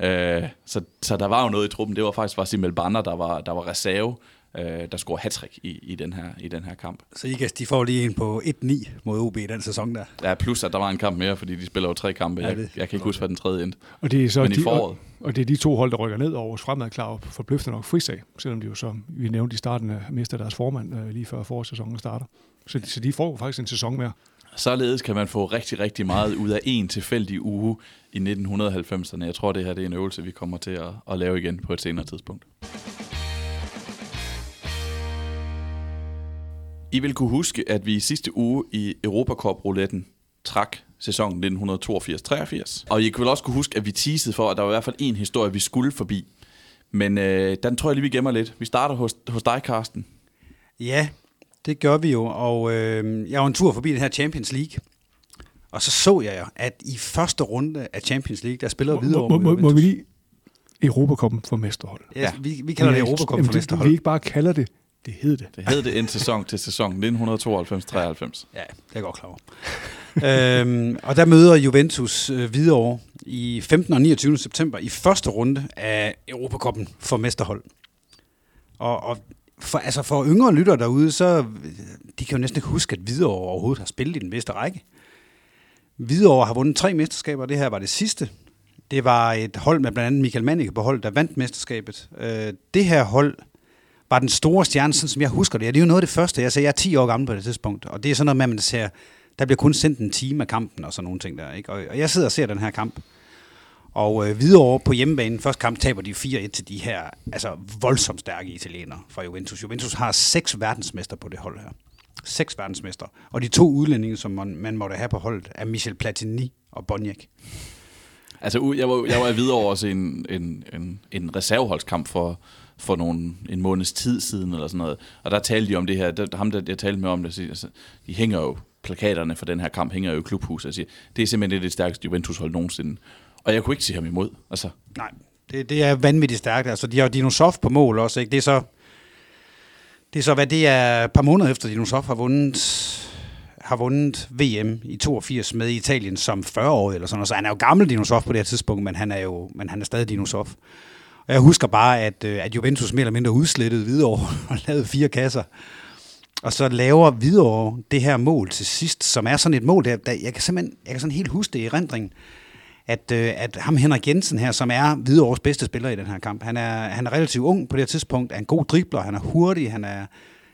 øh, så, så der var jo noget i truppen. Det var faktisk var Simel Banner, der var, der var reserve, øh, der scorede hat i, i, den her, i den her kamp. Så IKAS, de får lige en på 1-9 mod OB i den sæson der. Ja, plus at der var en kamp mere, fordi de spiller jo tre kampe. Ja, Jeg, det- jeg kan ikke huske, hvad den tredje endte. Og det er så Men i de, foråret. og, og, det er de to hold, der rykker ned over fremad klar op forbløffende nok frisag, selvom de jo så, vi nævnte i starten, øh, mister deres formand øh, lige før forårssæsonen starter. Så, de- så de får jo faktisk en sæson mere. Således kan man få rigtig, rigtig meget ud af en tilfældig uge i 1990'erne. Jeg tror, det her det er en øvelse, vi kommer til at, at lave igen på et senere tidspunkt. I vil kunne huske, at vi i sidste uge i Europacup-rouletten trak sæsonen 1982-83. Og I kan vel også kunne huske, at vi teasede for, at der var i hvert fald en historie, vi skulle forbi. Men øh, den tror jeg lige, vi gemmer lidt. Vi starter hos, hos dig, Karsten. Ja, det gør vi jo, og øh, jeg var en tur forbi den her Champions League. Og så så jeg jo, at i første runde af Champions League, der spiller videre Må, må, må, må vi lige Europacuppen for mesterhold? Ja, vi, vi kalder det Europacup Jamen, for det- næste Vi ikke bare kalder det, det hed det. Det hed det en sæson til sæson 1992-93. Ja, det er jeg godt klar over. øhm, og der møder Juventus øh, Hvidovre i 15. og 29. september i første runde af Europacupen for mesterhold. Og, og for, altså for yngre lyttere derude, så øh, de kan jo næsten ikke huske, at Hvidovre overhovedet har spillet i den bedste række. Hvidovre har vundet tre mesterskaber, det her var det sidste. Det var et hold med blandt andet Michael Mannicke på hold, der vandt mesterskabet. Øh, det her hold var den store stjerne, sådan som jeg husker det. Det er jo noget af det første. Jeg, jeg er 10 år gammel på det tidspunkt, og det er sådan noget med, at man ser, der bliver kun sendt en time af kampen og sådan nogle ting der. Ikke? Og, og jeg sidder og ser den her kamp. Og øh, videre på hjemmebane, første kamp taber de 4-1 til de her altså, voldsomt stærke italienere fra Juventus. Juventus har seks verdensmester på det hold her. Seks verdensmester. Og de to udlændinge, som man, man måtte have på holdet, er Michel Platini og Boniek. Altså, jeg var, jeg var videre over også en, en, en, en reserveholdskamp for, for nogle, en måneds tid siden, eller sådan noget. Og der talte de om det her, der, ham der jeg talte med om det, siger, altså, de hænger jo, plakaterne for den her kamp hænger jo i klubhuset, og siger, det er simpelthen det, det stærkeste Juventus-hold nogensinde. Og jeg kunne ikke se ham imod. Altså, Nej, det, det er vanvittigt stærkt. Altså, de har jo Dinosov på mål også. Ikke? Det er så, det er så, hvad det er et par måneder efter, Dinosoft har vundet har vundet VM i 82 med Italien som 40-årig eller sådan noget. Så han er jo gammel Dinosov på det her tidspunkt, men han er jo men han er stadig Dinosov. Og jeg husker bare, at, øh, at Juventus mere eller mindre udslettede Hvidovre og lavede fire kasser. Og så laver Hvidovre det her mål til sidst, som er sådan et mål, der, der jeg kan simpelthen jeg kan sådan helt huske det i rendringen, at, øh, at ham Henrik Jensen her, som er Hvidovres bedste spiller i den her kamp, han er, han er relativt ung på det her tidspunkt, er en god dribler, han er hurtig, han er...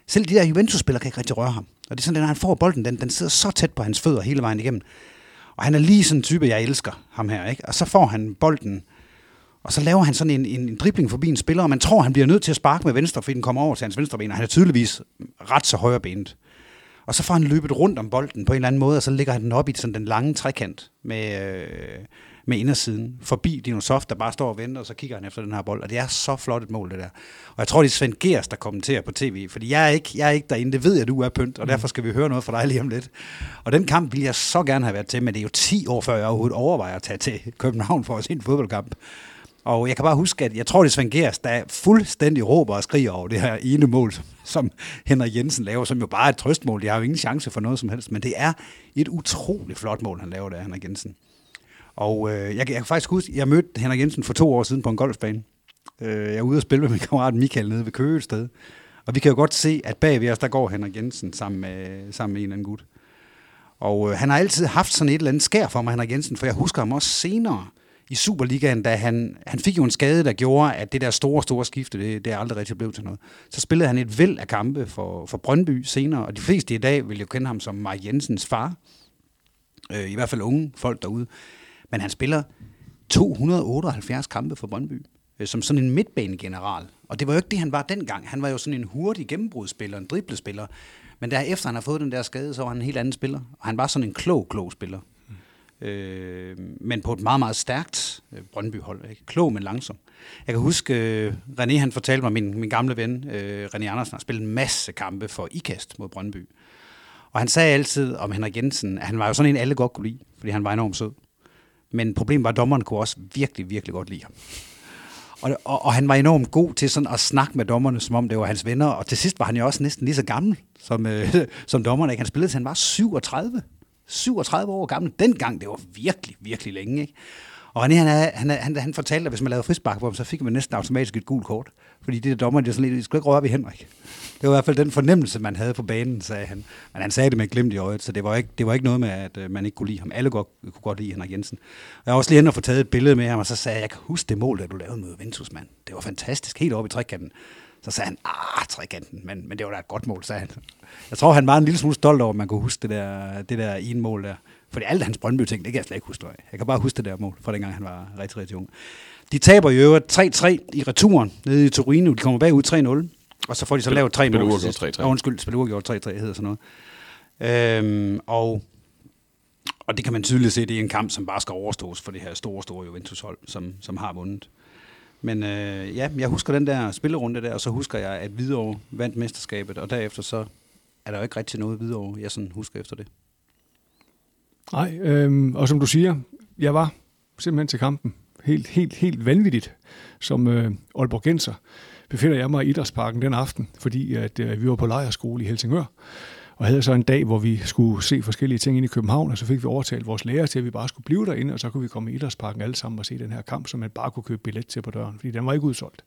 Selv de der Juventus-spillere kan ikke rigtig røre ham. Og det er sådan, at når han får bolden, den, den sidder så tæt på hans fødder hele vejen igennem. Og han er lige sådan en type, jeg elsker ham her, ikke? Og så får han bolden, og så laver han sådan en, en, en dribling forbi en spiller, og man tror, han bliver nødt til at sparke med venstre, fordi den kommer over til hans venstre ben, og han er tydeligvis ret så højre benet. Og så får han løbet rundt om bolden på en eller anden måde, og så lægger han den op i sådan den lange trekant med, øh, med indersiden, forbi Dino Soft, der bare står og venter, og så kigger han efter den her bold. Og det er så flot et mål, det der. Og jeg tror, det er Svend Gers, der kommenterer på tv, fordi jeg er ikke, jeg er ikke derinde, det ved jeg, du er pynt, og derfor skal vi høre noget fra dig lige om lidt. Og den kamp vil jeg så gerne have været til, men det er jo 10 år før jeg overhovedet overvejer at tage til København for at se en fodboldkamp. Og jeg kan bare huske, at jeg tror, det er Svend Gers, der fuldstændig råber og skriger over det her ene mål, som Henrik Jensen laver, som jo bare er et trøstmål. De har jo ingen chance for noget som helst, men det er et utroligt flot mål, han laver der, Henrik Jensen. Og øh, jeg, jeg kan faktisk huske, jeg mødte Henrik Jensen for to år siden på en golfbane. Øh, jeg er ude og spille med min kammerat Michael nede ved Køge et sted. Og vi kan jo godt se, at bag ved os, der går Henrik Jensen sammen med, sammen med en eller anden gut. Og øh, han har altid haft sådan et eller andet skær for mig, Henrik Jensen, for jeg husker ham også senere i Superligaen, da han, han fik jo en skade, der gjorde, at det der store, store skifte, det, det aldrig rigtig blev til noget. Så spillede han et væld af kampe for, for Brøndby senere, og de fleste i dag vil jo kende ham som Mark Jensens far. Øh, I hvert fald unge folk derude. Men han spiller 278 kampe for Brøndby øh, som sådan en midtbanegeneral. Og det var jo ikke det, han var dengang. Han var jo sådan en hurtig gennembrudsspiller, en driblespiller. Men derefter han har fået den der skade, så var han en helt anden spiller. Og han var sådan en klog, klog spiller. Øh, men på et meget, meget stærkt øh, Brøndby-hold. Ikke? Klog, men langsom. Jeg kan huske, øh, René han fortalte mig, min, min gamle ven, øh, René Andersen, har spillet en masse kampe for IKAST mod Brøndby. Og han sagde altid om Henrik Jensen, at han var jo sådan en, alle godt kunne lide, fordi han var enormt sød. Men problemet var, at dommerne kunne også virkelig, virkelig godt lide ham. Og, og, og han var enormt god til sådan at snakke med dommerne, som om det var hans venner. Og til sidst var han jo også næsten lige så gammel som, øh, som dommerne. Ikke? Han spillede til han var 37. 37 år gammel. Dengang, det var virkelig, virkelig længe. Ikke? Og René, han, han, han, han fortalte, at hvis man lavede frispark på ham, så fik man næsten automatisk et gult kort. Fordi det der dommer, det er sådan lidt, skulle ikke røre ved Henrik. Det var i hvert fald den fornemmelse, man havde på banen, sagde han. Men han sagde det med glimt i øjet, så det var ikke, det var ikke noget med, at øh, man ikke kunne lide ham. Alle godt, kunne godt lide Henrik Jensen. Og jeg har også lige hen og få taget et billede med ham, og så sagde jeg, jeg kan huske det mål, der du lavede med Ventus, mand. Det var fantastisk, helt oppe i trekanten. Så sagde han, ah, trekanten, men, men det var da et godt mål, sagde han. Jeg tror, han var en lille smule stolt over, at man kunne huske det der, det der ene mål der. Fordi alt hans Brøndby ting, det kan jeg slet ikke huske. Jeg kan bare huske det der mål, fra dengang han var rigtig, rigtig ung. De taber i øvrigt 3-3 i returen nede i Torino. De kommer bagud 3-0. Og så får de så lavet 3 mål. Spil 3-3. Ja, undskyld, spil uafgjort 3-3 hedder sådan noget. Øhm, og, og det kan man tydeligt se, det er en kamp, som bare skal overstås for det her store, store Juventus-hold, som, som har vundet. Men øh, ja, jeg husker den der spillerunde der, og så husker jeg, at Hvidovre vandt mesterskabet, og derefter så er der jo ikke rigtig noget Hvidovre, jeg sådan husker efter det. Nej, øh, og som du siger, jeg var simpelthen til kampen. Helt, helt, helt vanvittigt. Som øh, Aalborgenser befinder jeg mig i Idrætsparken den aften, fordi at, øh, vi var på lejerskole i Helsingør, og havde så en dag, hvor vi skulle se forskellige ting ind i København, og så fik vi overtalt vores lærer til, at vi bare skulle blive derinde, og så kunne vi komme i Idrætsparken alle sammen og se den her kamp, som man bare kunne købe billet til på døren, fordi den var ikke udsolgt.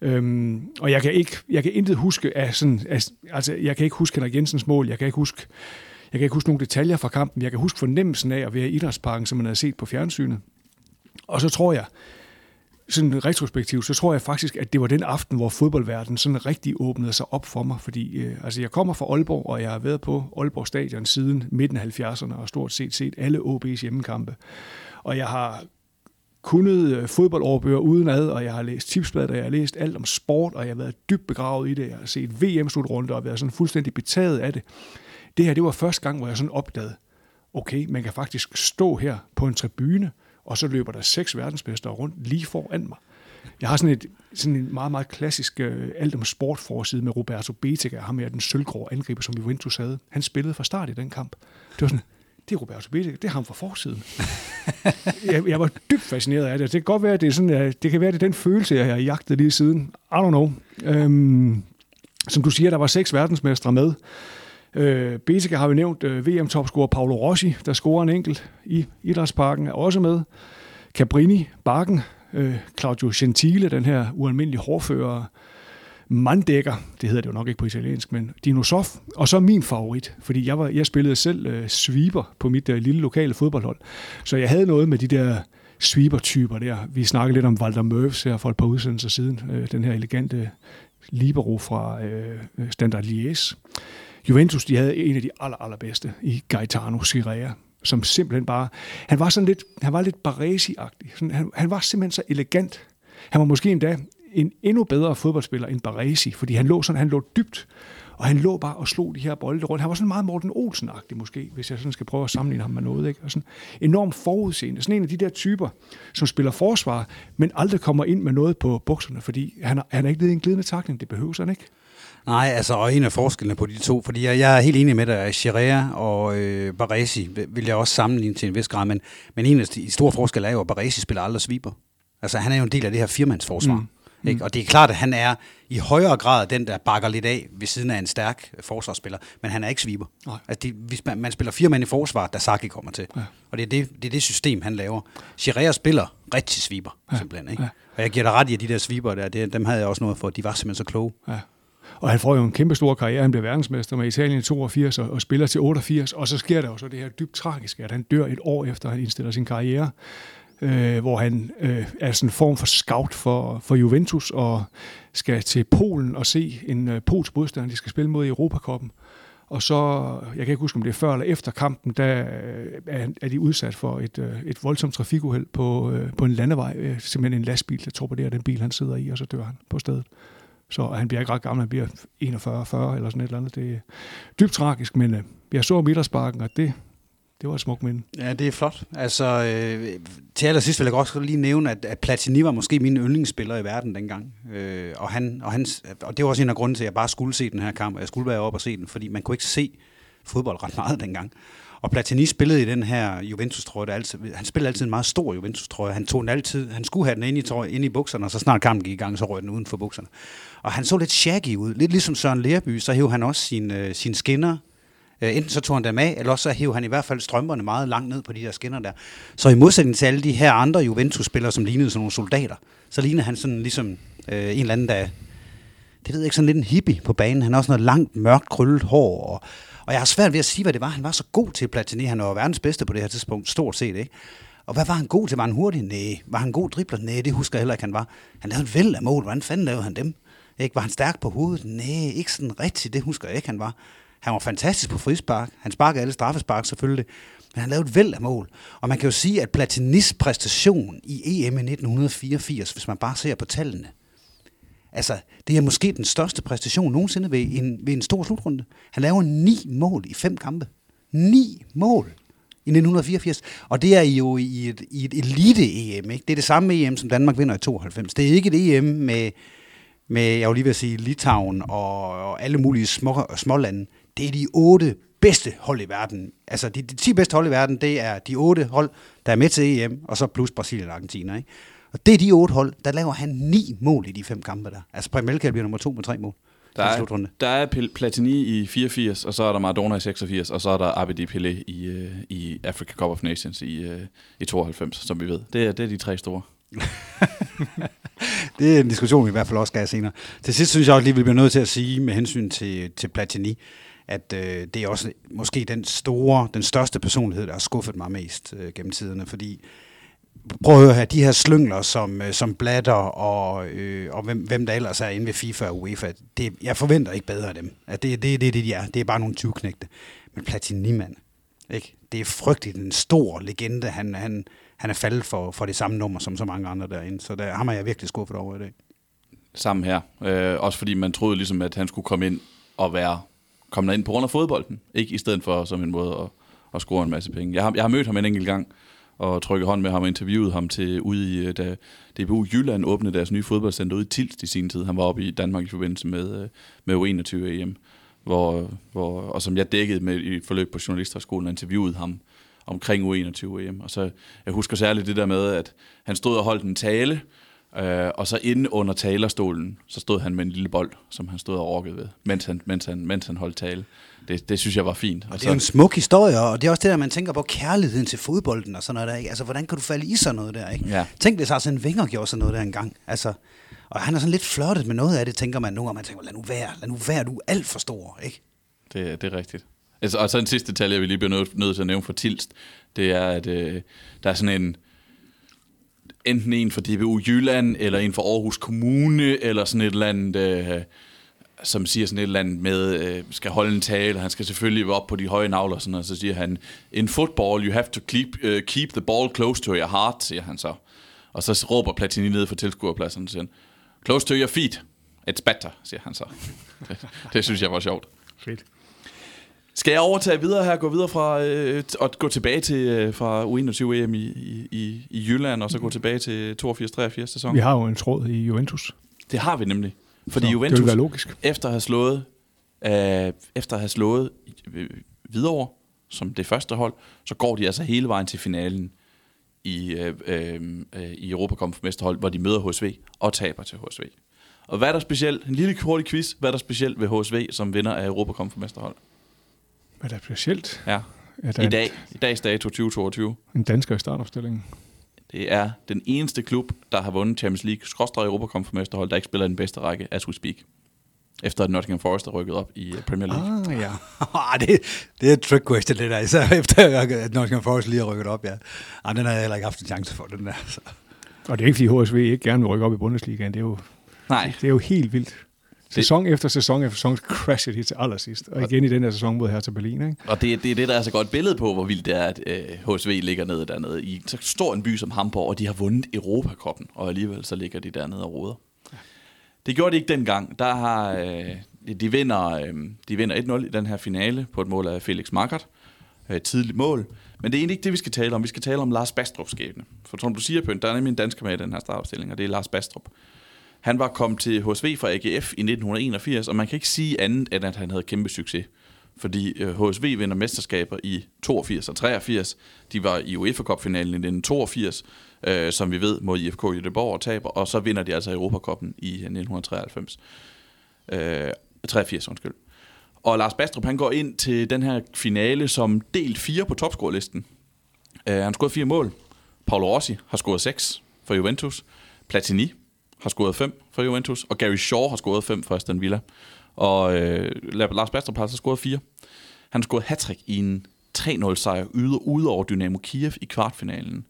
Øhm, og jeg kan ikke, jeg kan intet huske af sådan, altså jeg kan ikke huske Henrik Jensens mål, jeg kan ikke huske jeg kan ikke huske nogle detaljer fra kampen. Jeg kan huske fornemmelsen af at være i idrætsparken, som man havde set på fjernsynet. Og så tror jeg, sådan retrospektivt, så tror jeg faktisk, at det var den aften, hvor fodboldverdenen sådan rigtig åbnede sig op for mig, fordi øh, altså jeg kommer fra Aalborg, og jeg har været på Aalborg Stadion siden midten af 70'erne, og stort set set alle OB's hjemmekampe. Og jeg har kunnet øh, fodboldoverbøger udenad, og jeg har læst tipsbladet, og jeg har læst alt om sport, og jeg har været dybt begravet i det. Jeg har set VM-slutrunde og været sådan fuldstændig betaget af det. Det her, det var første gang, hvor jeg sådan opdagede, okay, man kan faktisk stå her på en tribune, og så løber der seks verdensmestre rundt lige foran mig. Jeg har sådan, et, sådan en meget, meget klassisk uh, alt om sport forside med Roberto Betega, ham er den sølvgrå angriber, som Juventus havde. Han spillede fra start i den kamp. Det var sådan, det er Roberto Betega, det er ham fra forsiden. jeg, jeg, var dybt fascineret af det. Det kan godt være, at det, er sådan, det kan være, at det er den følelse, jeg har jagtet lige siden. I don't know. Um, som du siger, der var seks verdensmestre med. Øh, Betica har vi nævnt, øh, VM-topscorer Paolo Rossi, der scorer en enkelt i Idrætsparken, er også med. Cabrini, Bakken, øh, Claudio Gentile, den her ualmindelige hårfører, Mandækker, det hedder det jo nok ikke på italiensk, men Dinosof, og så min favorit, fordi jeg, var, jeg spillede selv øh, sweeper på mit øh, lille lokale fodboldhold, så jeg havde noget med de der sweeper-typer der. Vi snakkede lidt om Walter Murphs her for et par udsendelser siden, øh, den her elegante libero fra øh, Standard Liège. Juventus, de havde en af de aller, allerbedste i Gaetano Sirea, som simpelthen bare, han var sådan lidt, han var lidt Baresi-agtig. Sådan, han, han var simpelthen så elegant. Han var måske endda en endnu bedre fodboldspiller end Baresi, fordi han lå sådan, han lå dybt, og han lå bare og slog de her bolde rundt. Han var sådan meget Morten Olsen-agtig måske, hvis jeg sådan skal prøve at sammenligne ham med noget. Ikke? Og sådan enormt forudseende. Sådan en af de der typer, som spiller forsvar, men aldrig kommer ind med noget på bukserne, fordi han, er, han er ikke nede i en glidende takning. Det behøver han ikke. Nej, altså, og en af forskellene på de to, fordi jeg, jeg er helt enig med dig, at Chirea og øh, Baresi vil jeg også sammenligne til en vis grad, men, men en af de store forskelle er jo, at Baresi spiller aldrig sviber. Altså, han er jo en del af det her firmandsforsvar. Mm. Mm. Ikke? Og det er klart, at han er i højere grad den, der bakker lidt af ved siden af en stærk forsvarsspiller, men han er ikke sviber. Altså, det, hvis man, man spiller fire mand i forsvar, der Saki kommer til. Ja. Og det er det, det er det system, han laver. Chirea spiller rigtig sviber, ja. simpelthen. Ikke? Ja. Og jeg giver dig ret i, at de der sviber der, det, dem havde jeg også noget for, de var simpelthen så kloge. Ja. Og han får jo en kæmpe stor karriere. Han bliver verdensmester med Italien i 82 og, og spiller til 88. Og så sker der jo så det her dybt tragiske, at han dør et år efter, at han indstiller sin karriere. Øh, hvor han øh, er sådan en form for scout for, for Juventus og skal til Polen og se en øh, polsk modstander, de skal spille mod i Europakoppen. Og så, jeg kan ikke huske, om det er før eller efter kampen, der øh, er, er de udsat for et, øh, et voldsomt trafikuheld på, øh, på en landevej. Simpelthen en lastbil, der torpederer den bil, han sidder i, og så dør han på stedet. Så han bliver ikke ret gammel, han bliver 41-40 eller sådan et eller andet. Det er dybt tragisk, men øh, jeg så middagsparken, og det, det var et smukt minde. Ja, det er flot. Altså, øh, til allersidst vil jeg også lige nævne, at, at Platini var måske min yndlingsspiller i verden dengang. Øh, og, han, og, hans, og det var også en af grunden til, at jeg bare skulle se den her kamp, og jeg skulle være op og se den, fordi man kunne ikke se fodbold ret meget dengang. Og Platini spillede i den her Juventus-trøje. Der altid, han spillede altid en meget stor Juventus-trøje. Han tog den altid, han skulle have den ind i, trøje, ind i bukserne, og så snart kampen gik i gang, så røg den uden for bukserne. Og han så lidt shaggy ud. Lidt ligesom Søren Lerby, så hævde han også sine, øh, sine skinner Øh, enten så tog han dem af, eller også så hævde han i hvert fald strømperne meget langt ned på de der skinner der. Så i modsætning til alle de her andre Juventus-spillere, som lignede sådan nogle soldater, så lignede han sådan ligesom øh, en eller anden, der, det ved jeg ikke, sådan lidt en hippie på banen. Han har også noget langt, mørkt, krøllet hår, og, og jeg har svært ved at sige, hvad det var. Han var så god til Platini. Han var verdens bedste på det her tidspunkt, stort set, ikke? Og hvad var han god til? Var han hurtig? Nej. Var han god dribler? Nej, det husker jeg heller ikke, han var. Han lavede et væld af mål. Hvordan fanden lavede han dem? Ikke? Var han stærk på hovedet? Nej, ikke sådan rigtigt. Det husker jeg ikke, han var. Han var fantastisk på frispark. Han sparkede alle straffespark selvfølgelig. Men han lavede et væld af mål. Og man kan jo sige, at Platinis præstation i EM i 1984, hvis man bare ser på tallene, altså, det er måske den største præstation nogensinde ved en, ved en stor slutrunde. Han laver ni mål i fem kampe. Ni mål i 1984. Og det er jo i et, i et elite-EM. Ikke? Det er det samme EM, som Danmark vinder i 92. Det er ikke et EM med, med jeg vil lige vil sige, Litauen og, og alle mulige små, smålande det er de otte bedste hold i verden. Altså, de, de 10 bedste hold i verden, det er de otte hold, der er med til EM, og så plus Brasilien og Argentina. Ikke? Og det er de otte hold, der laver han ni mål i de fem kampe der. Altså, Premelka bliver nummer to med tre mål. Der er, der er Platini i 84, og så er der Maradona i 86, og så er der Abedi Pelé i, uh, i Africa Cup of Nations i, uh, i 92, som vi ved. Det er, det er de tre store. det er en diskussion, vi i hvert fald også skal have senere. Til sidst synes jeg også lige, vi bliver nødt til at sige med hensyn til, til Platini, at øh, det er også måske den store, den største personlighed, der har skuffet mig mest øh, gennem tiderne, fordi prøv at høre her, de her slyngler som, øh, som Blatter og, øh, og hvem, hvem der ellers er inde ved FIFA og UEFA, det, jeg forventer ikke bedre af dem. At det, det, det, det, de er. Det er bare nogle 20-knægte. Men Platini, mand, ikke? det er frygteligt en stor legende. Han, han, han er faldet for, for det samme nummer som så mange andre derinde. Så der, ham er jeg virkelig skuffet over i dag. Sammen her. Øh, også fordi man troede ligesom, at han skulle komme ind og være komme ind på grund af fodbolden. Ikke i stedet for som en måde at, at score en masse penge. Jeg har, jeg har mødt ham en enkelt gang, og trykket hånd med ham og interviewet ham til ude i, øh, da DBU Jylland åbnede deres nye fodboldcenter ude i Tilst i sin tid. Han var oppe i Danmark i forbindelse med, øh, med U21 EM, hvor, hvor, og som jeg dækkede med i forløb på Journalisterskolen og interviewede ham omkring U21 EM. Og så, jeg husker særligt det der med, at han stod og holdt en tale, Øh, og så inde under talerstolen, så stod han med en lille bold, som han stod og rokkede ved, mens han, mens han, mens han holdt tale. Det, det synes jeg var fint. Og, og det er jo en smuk historie, og det er også det, der man tænker på kærligheden til fodbolden og sådan noget der. Ikke? Altså, hvordan kan du falde i sådan noget der? Ikke? Ja. Tænk, hvis Arsene Wenger gjorde sådan noget der engang. Altså, Og han er sådan lidt flottet med noget af det, tænker man nogle gange. Man tænker, lad nu være, lad nu være, du er alt for stor, ikke? Det, det er rigtigt. Altså, og så en sidste detalje, jeg vil lige blive nødt, nødt til at nævne for Tilst, det er, at øh, der er sådan en, enten en for DBU Jylland, eller en for Aarhus Kommune, eller sådan et eller andet, øh, som siger sådan et eller andet med, øh, skal holde en tale, han skal selvfølgelig være op på de høje navler, sådan, og så siger han, in football, you have to keep, uh, keep the ball close to your heart, siger han så. Og så råber Platini ned fra tilskuerpladsen, og siger han, close to your feet, it's better, siger han så. det, det synes jeg var sjovt. Fedt. Skal jeg overtage videre her, gå videre fra øh, og gå tilbage til øh, fra U21 EM i, i, i, Jylland, og så gå tilbage til 82-83 sæson? Vi har jo en tråd i Juventus. Det har vi nemlig. Fordi Så Juventus, Det være logisk. efter at have slået, øh, efter at have slået øh, Hvidovre som det første hold, så går de altså hele vejen til finalen i, øh, øh, øh, i mesterhold, hvor de møder HSV og taber til HSV. Og hvad er der specielt? En lille hurtig quiz. Hvad er der specielt ved HSV, som vinder af Europacup for mesterhold? Hvad er der specielt? Ja. At I er dag, i dags dato 2022. En dansker i startopstillingen. Det er den eneste klub, der har vundet Champions League, skråstrej Europacup for mesterhold, der ikke spiller den bedste række, as we speak. Efter at Nottingham Forest er rykket op i øh, Premier League. Ah, ja. Ah, det, det er et trick question, det der, især efter at Nottingham Forest lige har rykket op, ja. Ah, den har jeg heller ikke haft en chance for, den der. Så. Og det er ikke, fordi HSV ikke gerne vil rykke op i Bundesligaen. Det er jo, Nej, det er jo helt vildt. Sæson efter sæson efter sæson crashede de til allersidst. Og igen i den her sæson mod her til Berlin. Ikke? og det, det er det, der er så godt billede på, hvor vildt det er, at øh, HSV ligger nede dernede i så stor en by som Hamburg, og de har vundet Europacupen, og alligevel så ligger de dernede og roder. Det gjorde de ikke dengang. Der har, øh, de, vinder, øh, de vinder 1-0 i den her finale på et mål af Felix Magath. Øh, tidligt mål. Men det er egentlig ikke det, vi skal tale om. Vi skal tale om Lars Bastrup skæbne. For som du siger, Pønt, der er nemlig en dansker med i den her startopstilling, og det er Lars Bastrup. Han var kommet til HSV fra AGF i 1981, og man kan ikke sige andet, end at han havde kæmpe succes. Fordi øh, HSV vinder mesterskaber i 82 og 83. De var i UEFA Cup-finalen i 1982, øh, som vi ved, mod IFK Göteborg og taber, og så vinder de altså Europakoppen i 1993. Øh, 83, øh, undskyld. Og Lars Bastrup, han går ind til den her finale som del 4 på topscorelisten. Uh, øh, han scorede fire mål. Paolo Rossi har scoret 6 for Juventus. Platini har scoret 5 for Juventus. Og Gary Shaw har scoret 5 for Aston Villa. Og øh, Lars Bastrup har så scoret 4. Han har scoret hat i en 3-0 sejr ude, ude over Dynamo Kiev i kvartfinalen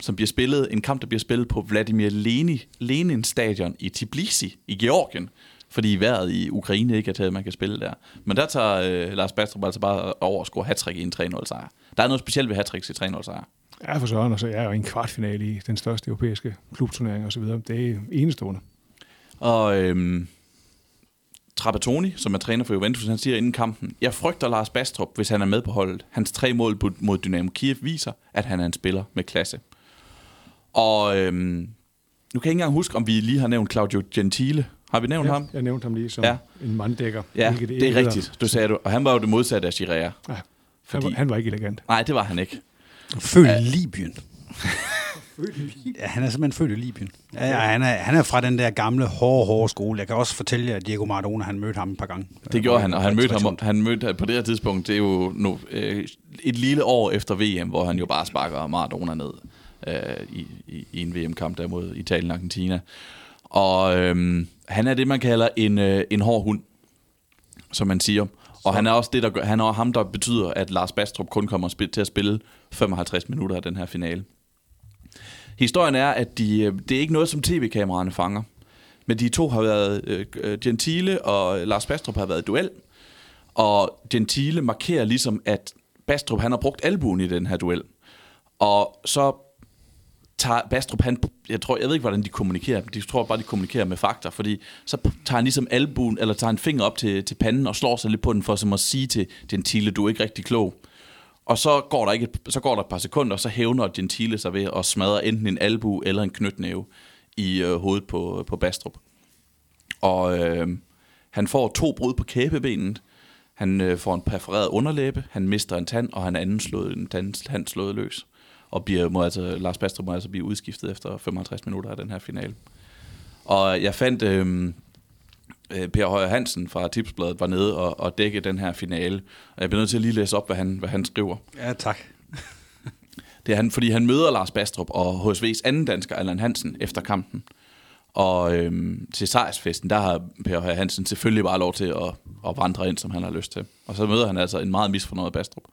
som bliver spillet, en kamp, der bliver spillet på Vladimir Lenin, Lenin stadion i Tbilisi i Georgien, fordi vejret i Ukraine ikke er til, at man kan spille der. Men der tager øh, Lars Bastrup altså bare over og scorer hat i en 3-0 sejr. Der er noget specielt ved hat i 3-0 sejr. Ja, for søren, og så er jeg jo en kvartfinale i den største europæiske klubturnering osv. Det er enestående. Og øhm, Trapattoni, som er træner for Juventus, han siger inden kampen, jeg frygter Lars Bastrup, hvis han er med på holdet. Hans tre mål mod Dynamo Kiev viser, at han er en spiller med klasse. Og øhm, nu kan jeg ikke engang huske, om vi lige har nævnt Claudio Gentile. Har vi nævnt ja, ham? Jeg nævnte ham lige som Ja. en manddækker. Ja, hvilket det er rigtigt. Du sagde du. Og han var jo det modsatte af hedder. Ja. Han, Fordi- var, han var ikke elegant. Nej, det var han ikke. Født i Libyen. Ja, han er simpelthen født i Libyen. Ja, ja, han, er, han er fra den der gamle, hårde, hårde skole. Jeg kan også fortælle jer, at Diego Maradona, han mødte ham et par gange. Det gjorde han, og han mødte ham, han mødte på det her tidspunkt, det er jo nu, øh, et lille år efter VM, hvor han jo bare sparker Maradona ned øh, i, i, i en VM-kamp der mod Italien og Argentina. Og øh, han er det, man kalder en, øh, en hård hund, som man siger. Og han er også det, der gør, han er ham, der betyder, at Lars Bastrup kun kommer til at spille 55 minutter af den her finale. Historien er, at de, øh, det er ikke noget, som tv-kameraerne fanger. Men de to har været, øh, øh, Gentile og Lars Bastrup har været i duel. Og Gentile markerer ligesom, at Bastrup han har brugt albuen i den her duel. Og så tager Bastrup, han, jeg, tror, jeg ved ikke, hvordan de kommunikerer, de tror bare, de kommunikerer med fakta, fordi så tager han ligesom albuen, eller tager en finger op til, til panden og slår sig lidt på den, for som at sige til Gentile, du er ikke rigtig klog. Og så går der, ikke et, så går der et par sekunder, og så hævner Gentile sig ved at smadre enten en albu eller en knytnæve i øh, hovedet på, på Bastrup. Og øh, han får to brud på kæbebenet. Han øh, får en perforeret underlæbe, han mister en tand, og han anden slået, en tand, tand slået løs. Og bliver, må altså, Lars Bastrup må altså blive udskiftet efter 55 minutter af den her finale. Og øh, jeg fandt, øh, øh, Per Højer Hansen fra Tipsbladet var nede og, og dække den her finale. Og jeg bliver nødt til at lige læse op, hvad han, hvad han skriver. Ja, tak. Det er han, fordi han møder Lars Bastrup og HSV's anden dansker, Allan Hansen, efter kampen. Og øhm, til sejrsfesten, der har Per Højer Hansen selvfølgelig bare lov til at, at vandre ind, som han har lyst til. Og så møder han altså en meget misfornøjet Bastrup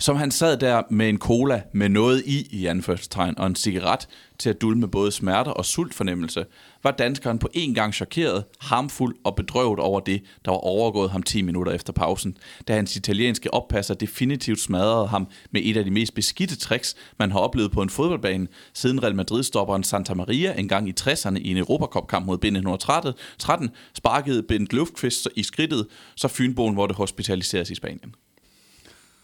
som han sad der med en cola med noget i, i anførselstegn, og en cigaret til at dulme både smerter og sultfornemmelse, var danskeren på en gang chokeret, harmfuld og bedrøvet over det, der var overgået ham 10 minutter efter pausen, da hans italienske oppasser definitivt smadrede ham med et af de mest beskidte tricks, man har oplevet på en fodboldbane, siden Real Madrid-stopperen Santa Maria engang i 60'erne i en Europacup-kamp mod B1913 sparkede Bent Luftqvist i skridtet, så Fynboen måtte hospitaliseres i Spanien.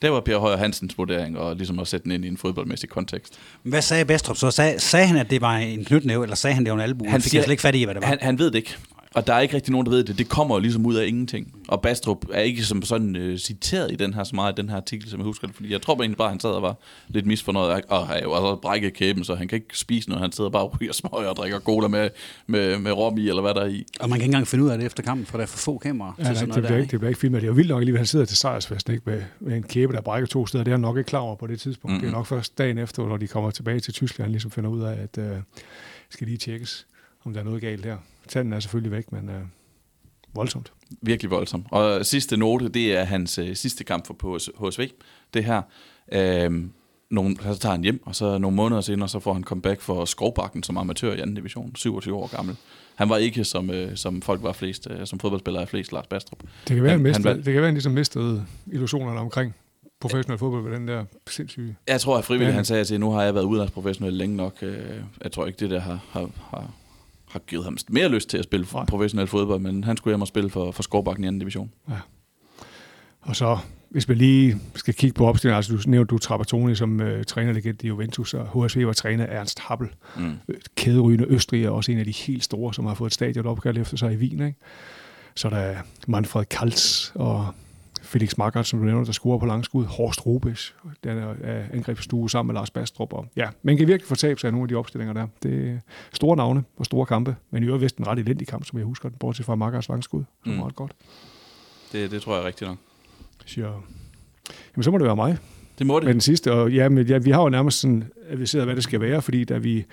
Det var Per Højer Hansens vurdering, og ligesom at sætte den ind i en fodboldmæssig kontekst. Hvad sagde Bastrup så? Sag, sagde han, at det var en knytnæve, eller sagde han, det var en albu? Han, fik siger, slet ikke fat i, hvad det var. Han, han ved det ikke. Og der er ikke rigtig nogen, der ved det. Det kommer jo ligesom ud af ingenting. Og Bastrup er ikke som sådan uh, citeret i den her så meget, den her artikel, som jeg husker det. Fordi jeg tror egentlig bare, at han sad og var lidt misfornøjet. Og han har jo brækket kæben, så han kan ikke spise noget. Han sidder bare og ryger smøg og drikker cola med, med, med rom i, eller hvad der er i. Og man kan ikke engang finde ud af det efter kampen, for der er for få kameraer. Ja, nej, det, bliver ikke, det bliver ikke filmet. Det er jo vildt nok alligevel, han sidder til sejrsfesten ikke, med, med en kæbe, der brækker to steder. Det er han nok ikke klar over på det tidspunkt. Mm. Det er nok først dagen efter, når de kommer tilbage til Tyskland, han ligesom finder ud af, at uh, skal lige tjekkes, om der er noget galt her. Tanden er selvfølgelig væk, men... Uh, voldsomt. Virkelig voldsomt. Og sidste note, det er hans øh, sidste kamp for HSV. Det her. Øhm, nogle, så tager han hjem, og så nogle måneder senere, så får han comeback for Skovbakken som amatør i anden division, 27 år gammel. Han var ikke, som, øh, som folk var flest, øh, som fodboldspillere er flest, Lars Bastrup. Det kan være, han, han, det kan være, han ligesom mistede illusionerne omkring professionel fodbold ved den der sindssyge... Jeg tror, at frivilligt han sagde til, nu har jeg været udenlandsprofessionel længe nok. Øh, jeg tror ikke, det der har, har, har har givet ham mere lyst til at spille for professionel fodbold, men han skulle hjem og spille for, for Skorbakken i anden division. Ja. Og så, hvis man lige skal kigge på opstillingen, altså du nævnte du Trapattoni som uh, trænerlegende i Juventus, og HSV var træner Ernst Happel. Mm. Kæderygende Østrig er også en af de helt store, som har fået et stadion opkaldt efter sig i Wien. Ikke? Så der er Manfred Kaltz og Felix Magath, som du nævner, der scorer på langskud. Horst Rubes, den er angrebsstue sammen med Lars Bastrup. Og ja, man kan virkelig fortabe sig af nogle af de opstillinger der. Det er store navne og store kampe, men i øvrigt vist en ret elendig kamp, som jeg husker den, bortset fra Magaths langskud, som mm. var ret godt. Det, det tror jeg er rigtigt nok. Så, jamen, så må det være mig. Det må det. Med den sidste. Og ja, men, ja, vi har jo nærmest sådan adviseret, hvad det skal være, fordi da vi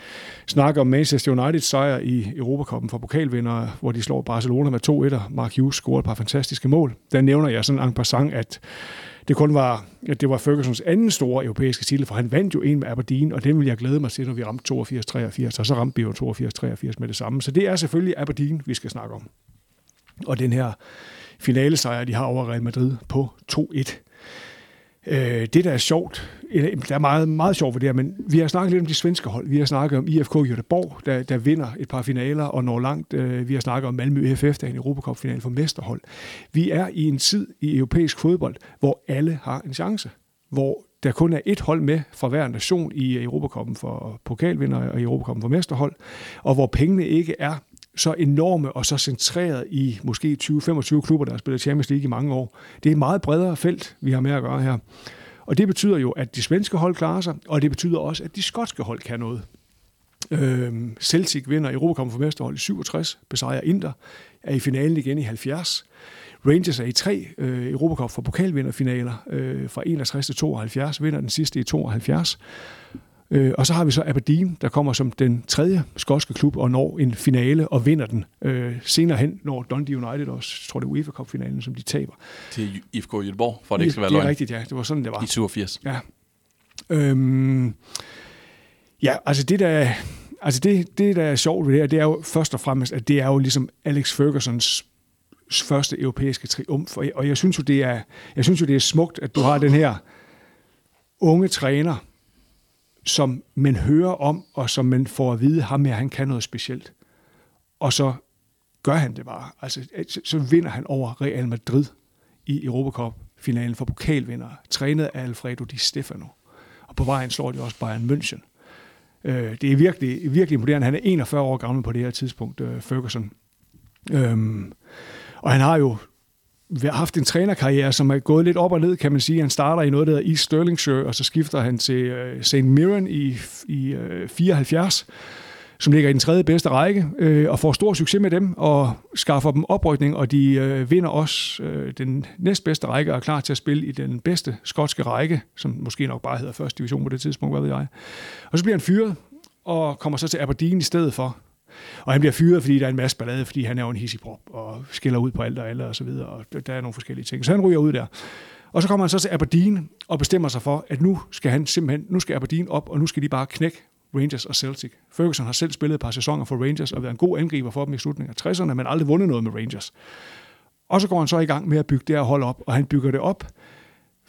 snakker om Manchester United sejr i Europakoppen for pokalvinder, hvor de slår Barcelona med 2-1, og Mark Hughes scorede et par fantastiske mål, der nævner jeg sådan en passant, at det kun var, at det var Fergusons anden store europæiske titel, for han vandt jo en med Aberdeen, og den vil jeg glæde mig til, når vi ramte 82-83, og så ramte vi jo 82-83 med det samme. Så det er selvfølgelig Aberdeen, vi skal snakke om. Og den her finalesejr, de har over Real Madrid på 2-1. Øh, det, der er sjovt, der er meget, meget sjovt ved det her, men vi har snakket lidt om de svenske hold. Vi har snakket om IFK Göteborg, der, der vinder et par finaler og når langt. Øh, vi har snakket om Malmø FF, der er en Europacup-final for mesterhold. Vi er i en tid i europæisk fodbold, hvor alle har en chance. Hvor der kun er et hold med fra hver nation i Europacupen for pokalvinder og Europacupen for mesterhold, og hvor pengene ikke er så enorme og så centreret i måske 20-25 klubber, der har spillet Champions League i mange år. Det er et meget bredere felt, vi har med at gøre her. Og det betyder jo, at de svenske hold klarer sig, og det betyder også, at de skotske hold kan noget. Øhm, Celtic vinder Europacup for mesterhold i 67, besejrer Inter, er i finalen igen i 70. Rangers er i tre øh, Europacup for pokalvinderfinaler øh, fra 61 til 72, vinder den sidste i 72. Øh, og så har vi så Aberdeen, der kommer som den tredje skotske klub og når en finale og vinder den. Øh, senere hen når Dundee United også, jeg tror det er UEFA Cup-finalen, som de taber. Til IFK Göteborg, for at det ikke skal være løgn. Det er rigtigt, ja. Det var sådan, det var. I 87. Ja. Øhm, ja, altså det der, altså det, det, der er sjovt ved det her, det er jo først og fremmest, at det er jo ligesom Alex Fergusons første europæiske triumf. Og jeg synes jo, det er, jeg synes jo, det er smukt, at du har den her unge træner, som man hører om, og som man får at vide, ham her, han kan noget specielt. Og så gør han det bare. Altså, så vinder han over Real Madrid i Europacup-finalen for pokalvinder, trænet af Alfredo Di Stefano. Og på vejen slår de også Bayern München. Øh, det er virkelig, virkelig imponerende. Han er 41 år gammel på det her tidspunkt, øh, Ferguson. Øhm, og han har jo haft en trænerkarriere, som er gået lidt op og ned, kan man sige. Han starter i noget, der hedder East Stirlingshire, og så skifter han til øh, St. Mirren i, i øh, 74, som ligger i den tredje bedste række, øh, og får stor succes med dem, og skaffer dem oprykning, og de øh, vinder også øh, den næstbedste række, og er klar til at spille i den bedste skotske række, som måske nok bare hedder første division på det tidspunkt, hvad ved jeg. Og så bliver han fyret, og kommer så til Aberdeen i stedet for, og han bliver fyret, fordi der er en masse ballade, fordi han er jo en hissigprop og skiller ud på alt og alle og så videre, og der er nogle forskellige ting. Så han ryger ud der. Og så kommer han så til Aberdeen og bestemmer sig for, at nu skal han simpelthen, nu skal Aberdeen op, og nu skal de bare knække Rangers og Celtic. Ferguson har selv spillet et par sæsoner for Rangers og været en god angriber for dem i slutningen af 60'erne, men aldrig vundet noget med Rangers. Og så går han så i gang med at bygge det her hold op, og han bygger det op.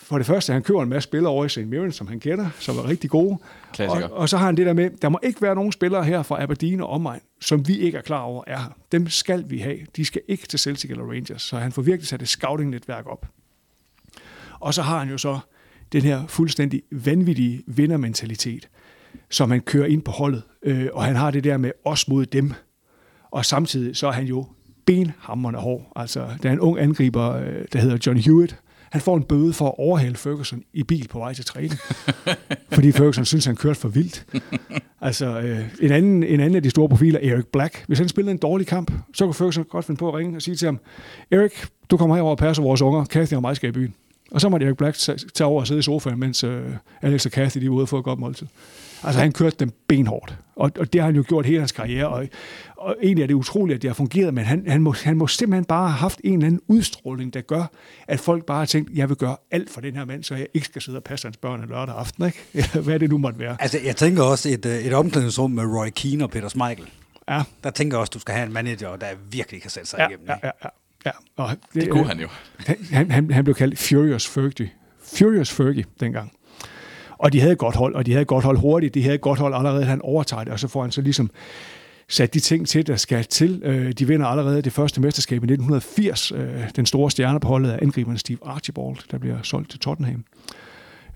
For det første, han køber en masse spillere over i St. Mirren, som han kender, som er rigtig gode. Og, og, så har han det der med, der må ikke være nogen spillere her fra Aberdeen og omegn, som vi ikke er klar over er her. Dem skal vi have. De skal ikke til Celtic eller Rangers. Så han får virkelig sat et scouting-netværk op. Og så har han jo så den her fuldstændig vanvittige vindermentalitet, som han kører ind på holdet. Øh, og han har det der med os mod dem. Og samtidig så er han jo benhammerne hård. Altså, der er en ung angriber, øh, der hedder John Hewitt. Han får en bøde for at overhale Ferguson i bil på vej til træning. fordi Ferguson synes, han kørte for vildt. Altså, øh, en, anden, en anden af de store profiler, Eric Black. Hvis han spillede en dårlig kamp, så kunne Ferguson godt finde på at ringe og sige til ham, Eric, du kommer herover og passer vores unger. Kathy og mig skal i byen. Og så måtte Eric Black tage over og sidde i sofaen, mens øh, Alex og Kathy de var ude få et godt måltid. Altså han kørte dem benhårdt, og, og det har han jo gjort hele hans karriere, og, og egentlig er det utroligt, at det har fungeret, men han, han, må, han må simpelthen bare have haft en eller anden udstråling, der gør, at folk bare har tænkt, jeg vil gøre alt for den her mand, så jeg ikke skal sidde og passe hans børn en lørdag aften, ikke? Eller hvad det nu måtte være. Altså jeg tænker også et, øh, et omklædningsrum med Roy Keane og Peter Schmeichel. Ja. Der tænker jeg også, at du skal have en manager, der virkelig kan sætte sig ja, igennem. Ja, ja, ja. Ja, og det, det kunne han jo. Han, han, han blev kaldt Furious Fergie. Furious Fergie dengang. Og de havde et godt hold, og de havde et godt hold hurtigt. De havde et godt hold allerede, han overtager det, og så får han så ligesom sat de ting til, der skal til. Øh, de vinder allerede det første mesterskab i 1980. Øh, den store stjerne på holdet er angriberen Steve Archibald, der bliver solgt til Tottenham.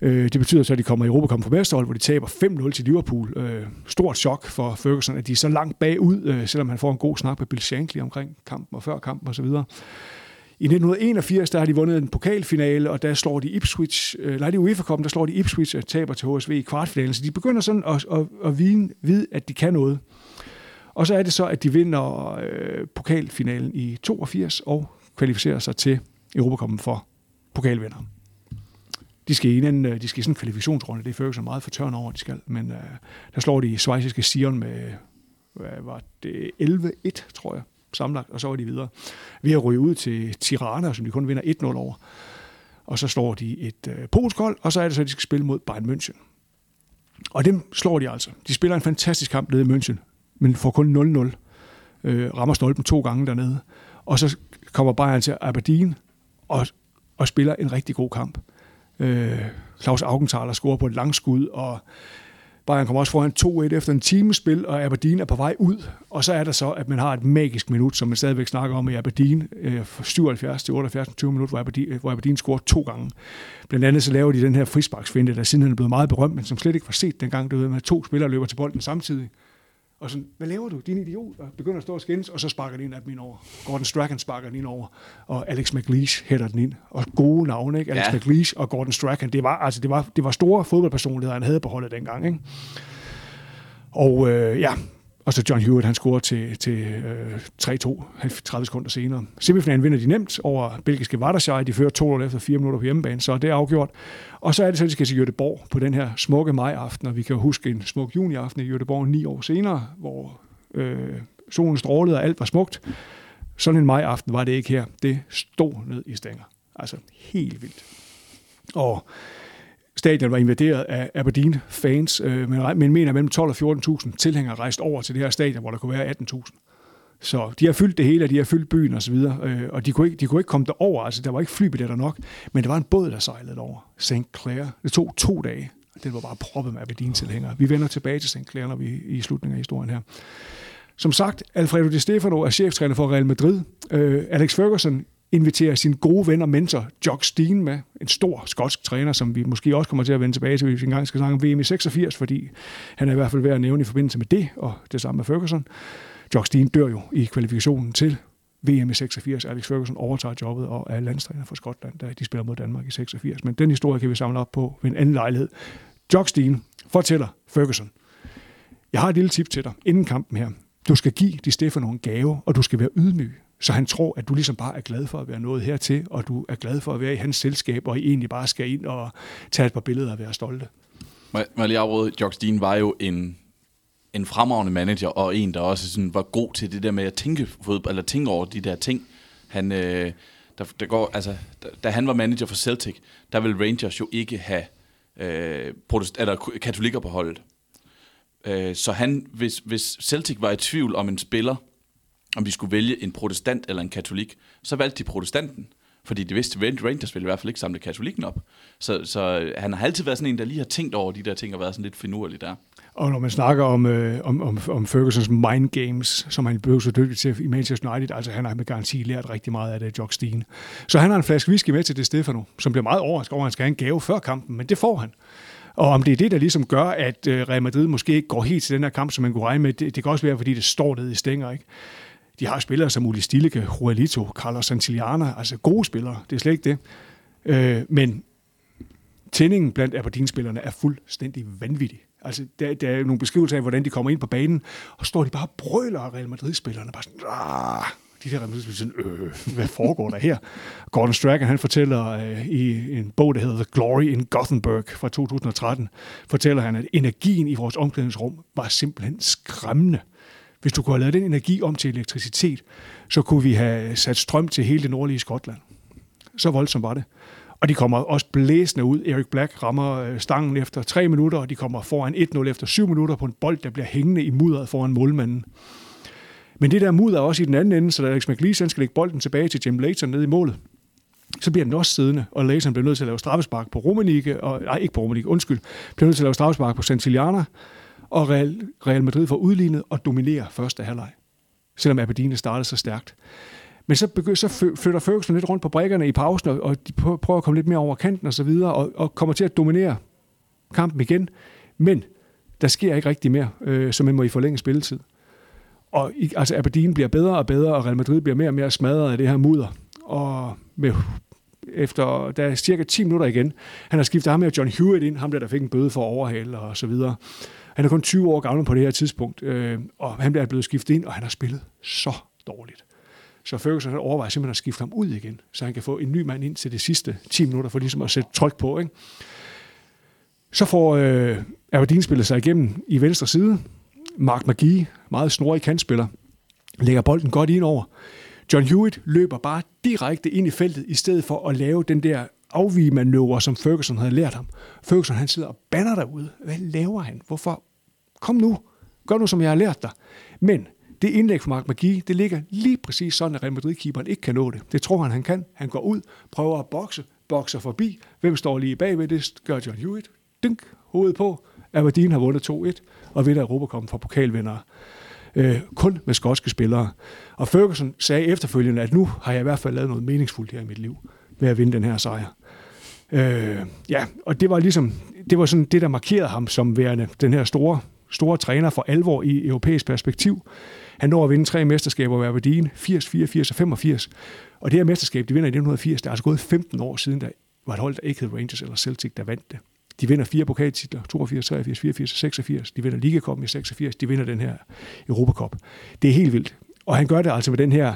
Øh, det betyder så, at de kommer i Europakamp på mesterhold, hvor de taber 5-0 til Liverpool. Øh, stort chok for Ferguson, at de er så langt bagud, øh, selvom han får en god snak med Bill Shankly omkring kampen og før kampen osv. I 1981, der har de vundet en pokalfinale, og der slår de Ipswich, øh, nej, det er UEFA Cup, der slår de Ipswich og taber til HSV i kvartfinalen, så de begynder sådan at, at, at vide, vide, at de kan noget. Og så er det så, at de vinder øh, pokalfinalen i 82 og kvalificerer sig til Europacupen for pokalvinder. De skal i en, øh, de skal i sådan en kvalifikationsrunde, det er Ferguson meget for tørn over, de skal, men øh, der slår de svejsiske Sion med, hvad var det, 11-1, tror jeg samlet, og så var de videre. Vi har ryget ud til Tirana, som de kun vinder 1-0 over. Og så slår de et øh, polsk hold, og så er det så, at de skal spille mod Bayern München. Og dem slår de altså. De spiller en fantastisk kamp nede i München, men får kun 0-0. Øh, rammer stolpen to gange dernede. Og så kommer Bayern til Aberdeen og, og spiller en rigtig god kamp. Øh, Claus Augenthaler scorer på et langskud, og Bayern kommer også foran 2-1 efter en timespil, og Aberdeen er på vej ud. Og så er der så, at man har et magisk minut, som man stadigvæk snakker om i Aberdeen, øh, 77 til 78 20 minutter, hvor Aberdeen, hvor Aberdeen scorer to gange. Blandt andet så laver de den her frisparksfinde, der siden er blevet meget berømt, men som slet ikke var set dengang, det ved, at to spillere løber til bolden samtidig. Og sådan, hvad laver du, din idiot? Og begynder at stå og skændes, og så sparker den en af dem ind over. Gordon Strachan sparker den ind over, og Alex McLeish hætter den ind. Og gode navne, ikke? Alex ja. McLeish og Gordon Strachan. Det var, altså, det var, det var store fodboldpersonligheder, han havde på holdet dengang, ikke? Og øh, ja, og så John Hewitt, han scorer til, til øh, 3-2, 30 sekunder senere. Semifinalen vinder de nemt over belgiske Waterscheid. De fører 2 efter 4 minutter på hjemmebane, så det er afgjort. Og så er det så, at de skal til Göteborg på den her smukke majaften, og vi kan jo huske en smuk juniaften i Göteborg ni år senere, hvor øh, solen strålede og alt var smukt. Sådan en majaften var det ikke her. Det stod ned i stænger. Altså helt vildt. Og Stadion var invaderet af Aberdeen-fans, øh, men, men mener mellem 12 og 14.000 tilhængere rejst over til det her stadion, hvor der kunne være 18.000. Så de har fyldt det hele, og de har fyldt byen osv., og, øh, og de, kunne ikke, de kunne ikke komme derover, altså der var ikke flybilletter nok, men der var en båd, der sejlede over, St. Clair. Det tog to dage, og det var bare proppet med Aberdeen-tilhængere. Vi vender tilbage til St. Clair, når vi i slutningen af historien her. Som sagt, Alfredo Di Stefano er cheftræner for Real Madrid. Øh, Alex Ferguson inviterer sin gode ven og mentor, Jock Steen, med. En stor skotsk træner, som vi måske også kommer til at vende tilbage til, hvis vi engang skal snakke om VM i 86, fordi han er i hvert fald værd at nævne i forbindelse med det, og det samme med Ferguson. Jock Steen dør jo i kvalifikationen til VM i 86. Alex Ferguson overtager jobbet og er landstræner for Skotland, da de spiller mod Danmark i 86. Men den historie kan vi samle op på ved en anden lejlighed. Jock Steen fortæller Ferguson, jeg har et lille tip til dig inden kampen her. Du skal give de Stefano en gave, og du skal være ydmyg. Så han tror, at du ligesom bare er glad for at være nået hertil, og du er glad for at være i hans selskab, og I egentlig bare skal ind og tage et par billeder og være stolte. Må jeg lige afråde, Jock Steen var jo en en fremragende manager, og en, der også sådan var god til det der med at tænke, fodbold, eller tænke over de der ting. Han, øh, der, der går, altså, da, da han var manager for Celtic, der ville Rangers jo ikke have øh, protest, eller katolikker på holdet. Øh, så han, hvis, hvis Celtic var i tvivl om en spiller, om vi skulle vælge en protestant eller en katolik, så valgte de protestanten. Fordi de vidste, at Rangers ville i hvert fald ikke samle katolikken op. Så, så øh, han har altid været sådan en, der lige har tænkt over de der ting og været sådan lidt finurlig der. Og når man snakker om, øh, om, om, om Fergusons mind games, som han blev så dygtig til i Manchester United, altså han har med garanti lært rigtig meget af det, Jock Steen. Så han har en flaske whisky med til det Stefano, som bliver meget overrasket over, at han skal have en gave før kampen, men det får han. Og om det er det, der ligesom gør, at øh, Real Madrid måske ikke går helt til den her kamp, som man kunne regne med, det, det kan også være, fordi det står nede i stænger, ikke? De har spillere som Uli Stilke, Juelito, Carlos Santillana, altså gode spillere, det er slet ikke det. Øh, men tændingen blandt Aberdeen-spillerne er fuldstændig vanvittig. Altså, der, der er nogle beskrivelser af, hvordan de kommer ind på banen, og står de bare og brøler af Real Madrid-spillerne, bare sådan, Aah! de der Real Madrid-spillere sådan, øh, hvad foregår der her? Gordon Strachan, han fortæller øh, i en bog, der hedder The Glory in Gothenburg fra 2013, fortæller han, at energien i vores omklædningsrum var simpelthen skræmmende. Hvis du kunne have lavet den energi om til elektricitet, så kunne vi have sat strøm til hele det nordlige Skotland. Så voldsomt var det. Og de kommer også blæsende ud. Erik Black rammer øh, stangen efter tre minutter, og de kommer foran 1-0 efter syv minutter på en bold, der bliver hængende i mudderet foran målmanden. Men det der mudder er også i den anden ende, så da Alex McLeese skal lægge bolden tilbage til Jim Leighton nede i målet, så bliver den også siddende, og Leighton bliver nødt til at lave straffespark på Romanike, og, nej, ikke på Romanike, undskyld, bliver nødt til at lave straffespark på Santillana, og Real, Real Madrid får udlignet og dominerer første halvleg, selvom Aberdeen startede så stærkt. Men så, begynder, så flytter Ferguson lidt rundt på brækkerne i pausen, og de prøver at komme lidt mere over kanten og så videre, og, og kommer til at dominere kampen igen. Men der sker ikke rigtig mere, øh, så man må i forlænge spilletid. Og altså Aberdeen bliver bedre og bedre, og Real Madrid bliver mere og mere smadret af det her mudder. Og med, efter, der er cirka 10 minutter igen, han har skiftet ham med John Hewitt ind, ham der, der fik en bøde for overhale og så videre. Han er kun 20 år gammel på det her tidspunkt, øh, og han bliver blevet skiftet ind, og han har spillet så dårligt. Så Ferguson overvejer simpelthen at skifte ham ud igen, så han kan få en ny mand ind til de sidste 10 minutter, for ligesom at sætte tryk på. Ikke? Så får øh, Aberdeen spillet sig igennem i venstre side. Mark McGee, meget snorig kantspiller, lægger bolden godt ind over. John Hewitt løber bare direkte ind i feltet, i stedet for at lave den der afvigemanøvre, som Ferguson havde lært ham. Ferguson han sidder og banner derude. Hvad laver han? Hvorfor? Kom nu. Gør nu, som jeg har lært dig. Men det indlæg fra Mark McGee, det ligger lige præcis sådan, at Real Madrid-keeperen ikke kan nå det. Det tror han, han kan. Han går ud, prøver at bokse, bokser forbi. Hvem står lige bagved? Det gør John Hewitt. Dynk, hovedet på. Aberdeen har vundet 2-1 og vinder Europacupen fra pokalvindere. Øh, kun med skotske spillere. Og Ferguson sagde efterfølgende, at nu har jeg i hvert fald lavet noget meningsfuldt her i mit liv ved at vinde den her sejr. Øh, ja, og det var ligesom, det var sådan det, der markerede ham som værende den her store, store træner for alvor i europæisk perspektiv. Han når at vinde tre mesterskaber ved Aberdeen, 80, 84 og 85. Og det her mesterskab, de vinder i 1980, der er altså gået 15 år siden, der var et hold, der ikke hed Rangers eller Celtic, der vandt det. De vinder fire pokaltitler, 82, 83, 84 og 86. De vinder Ligakoppen i 86. De vinder den her Europacup. Det er helt vildt. Og han gør det altså med den her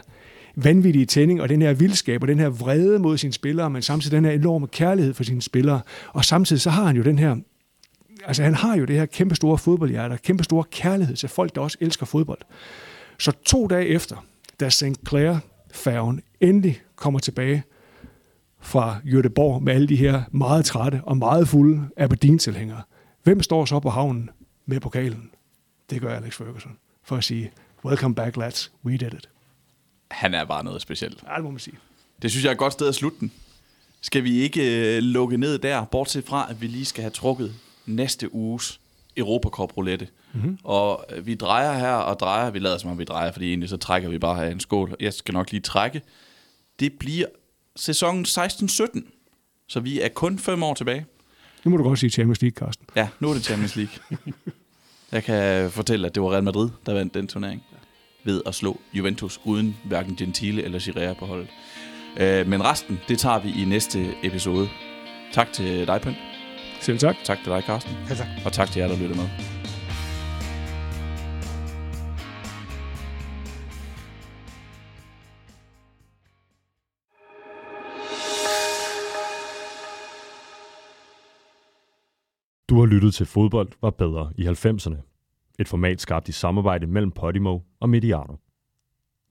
vanvittige tænding, og den her vildskab, og den her vrede mod sine spillere, men samtidig den her enorme kærlighed for sine spillere. Og samtidig så har han jo den her altså han har jo det her kæmpe store fodboldhjerte, kæmpe store kærlighed til folk, der også elsker fodbold. Så to dage efter, da St. Clair-færgen endelig kommer tilbage fra Göteborg med alle de her meget trætte og meget fulde Aberdeen-tilhængere, hvem står så på havnen med pokalen? Det gør Alex Ferguson for at sige, welcome back lads, we did it. Han er bare noget specielt. Ja, det må man sige. Det synes jeg er et godt sted at slutte den. Skal vi ikke uh, lukke ned der, bortset fra, at vi lige skal have trukket næste uges Europacup roulette. Mm-hmm. Og øh, vi drejer her og drejer, vi lader som om vi drejer, fordi egentlig så trækker vi bare her en skål. Jeg skal nok lige trække. Det bliver sæsonen 16-17, så vi er kun fem år tilbage. Nu må du godt sige Champions League, Carsten. Ja, nu er det Champions League. Jeg kan fortælle, at det var Real Madrid, der vandt den turnering ved at slå Juventus uden hverken Gentile eller Girea på holdet. Øh, men resten, det tager vi i næste episode. Tak til dig, Pønt. Selv tak. Tak til dig, Carsten. Ja, tak. Og tak til jer, der lytter med. Du har lyttet til Fodbold var bedre i 90'erne. Et format skabt i samarbejde mellem Podimo og Mediano.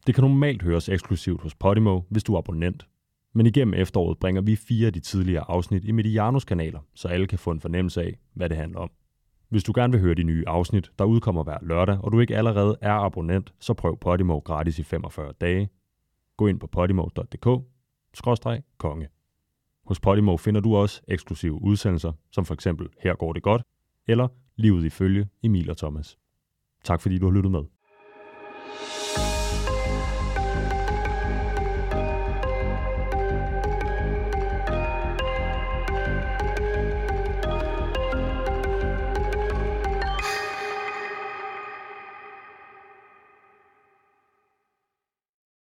Det kan normalt høres eksklusivt hos Podimo, hvis du er abonnent. Men igennem efteråret bringer vi fire af de tidligere afsnit i Medianos kanaler, så alle kan få en fornemmelse af, hvad det handler om. Hvis du gerne vil høre de nye afsnit, der udkommer hver lørdag, og du ikke allerede er abonnent, så prøv Podimo gratis i 45 dage. Gå ind på podimo.dk-konge. Hos Podimo finder du også eksklusive udsendelser, som for eksempel Her går det godt, eller Livet i følge Emil og Thomas. Tak fordi du har lyttet med.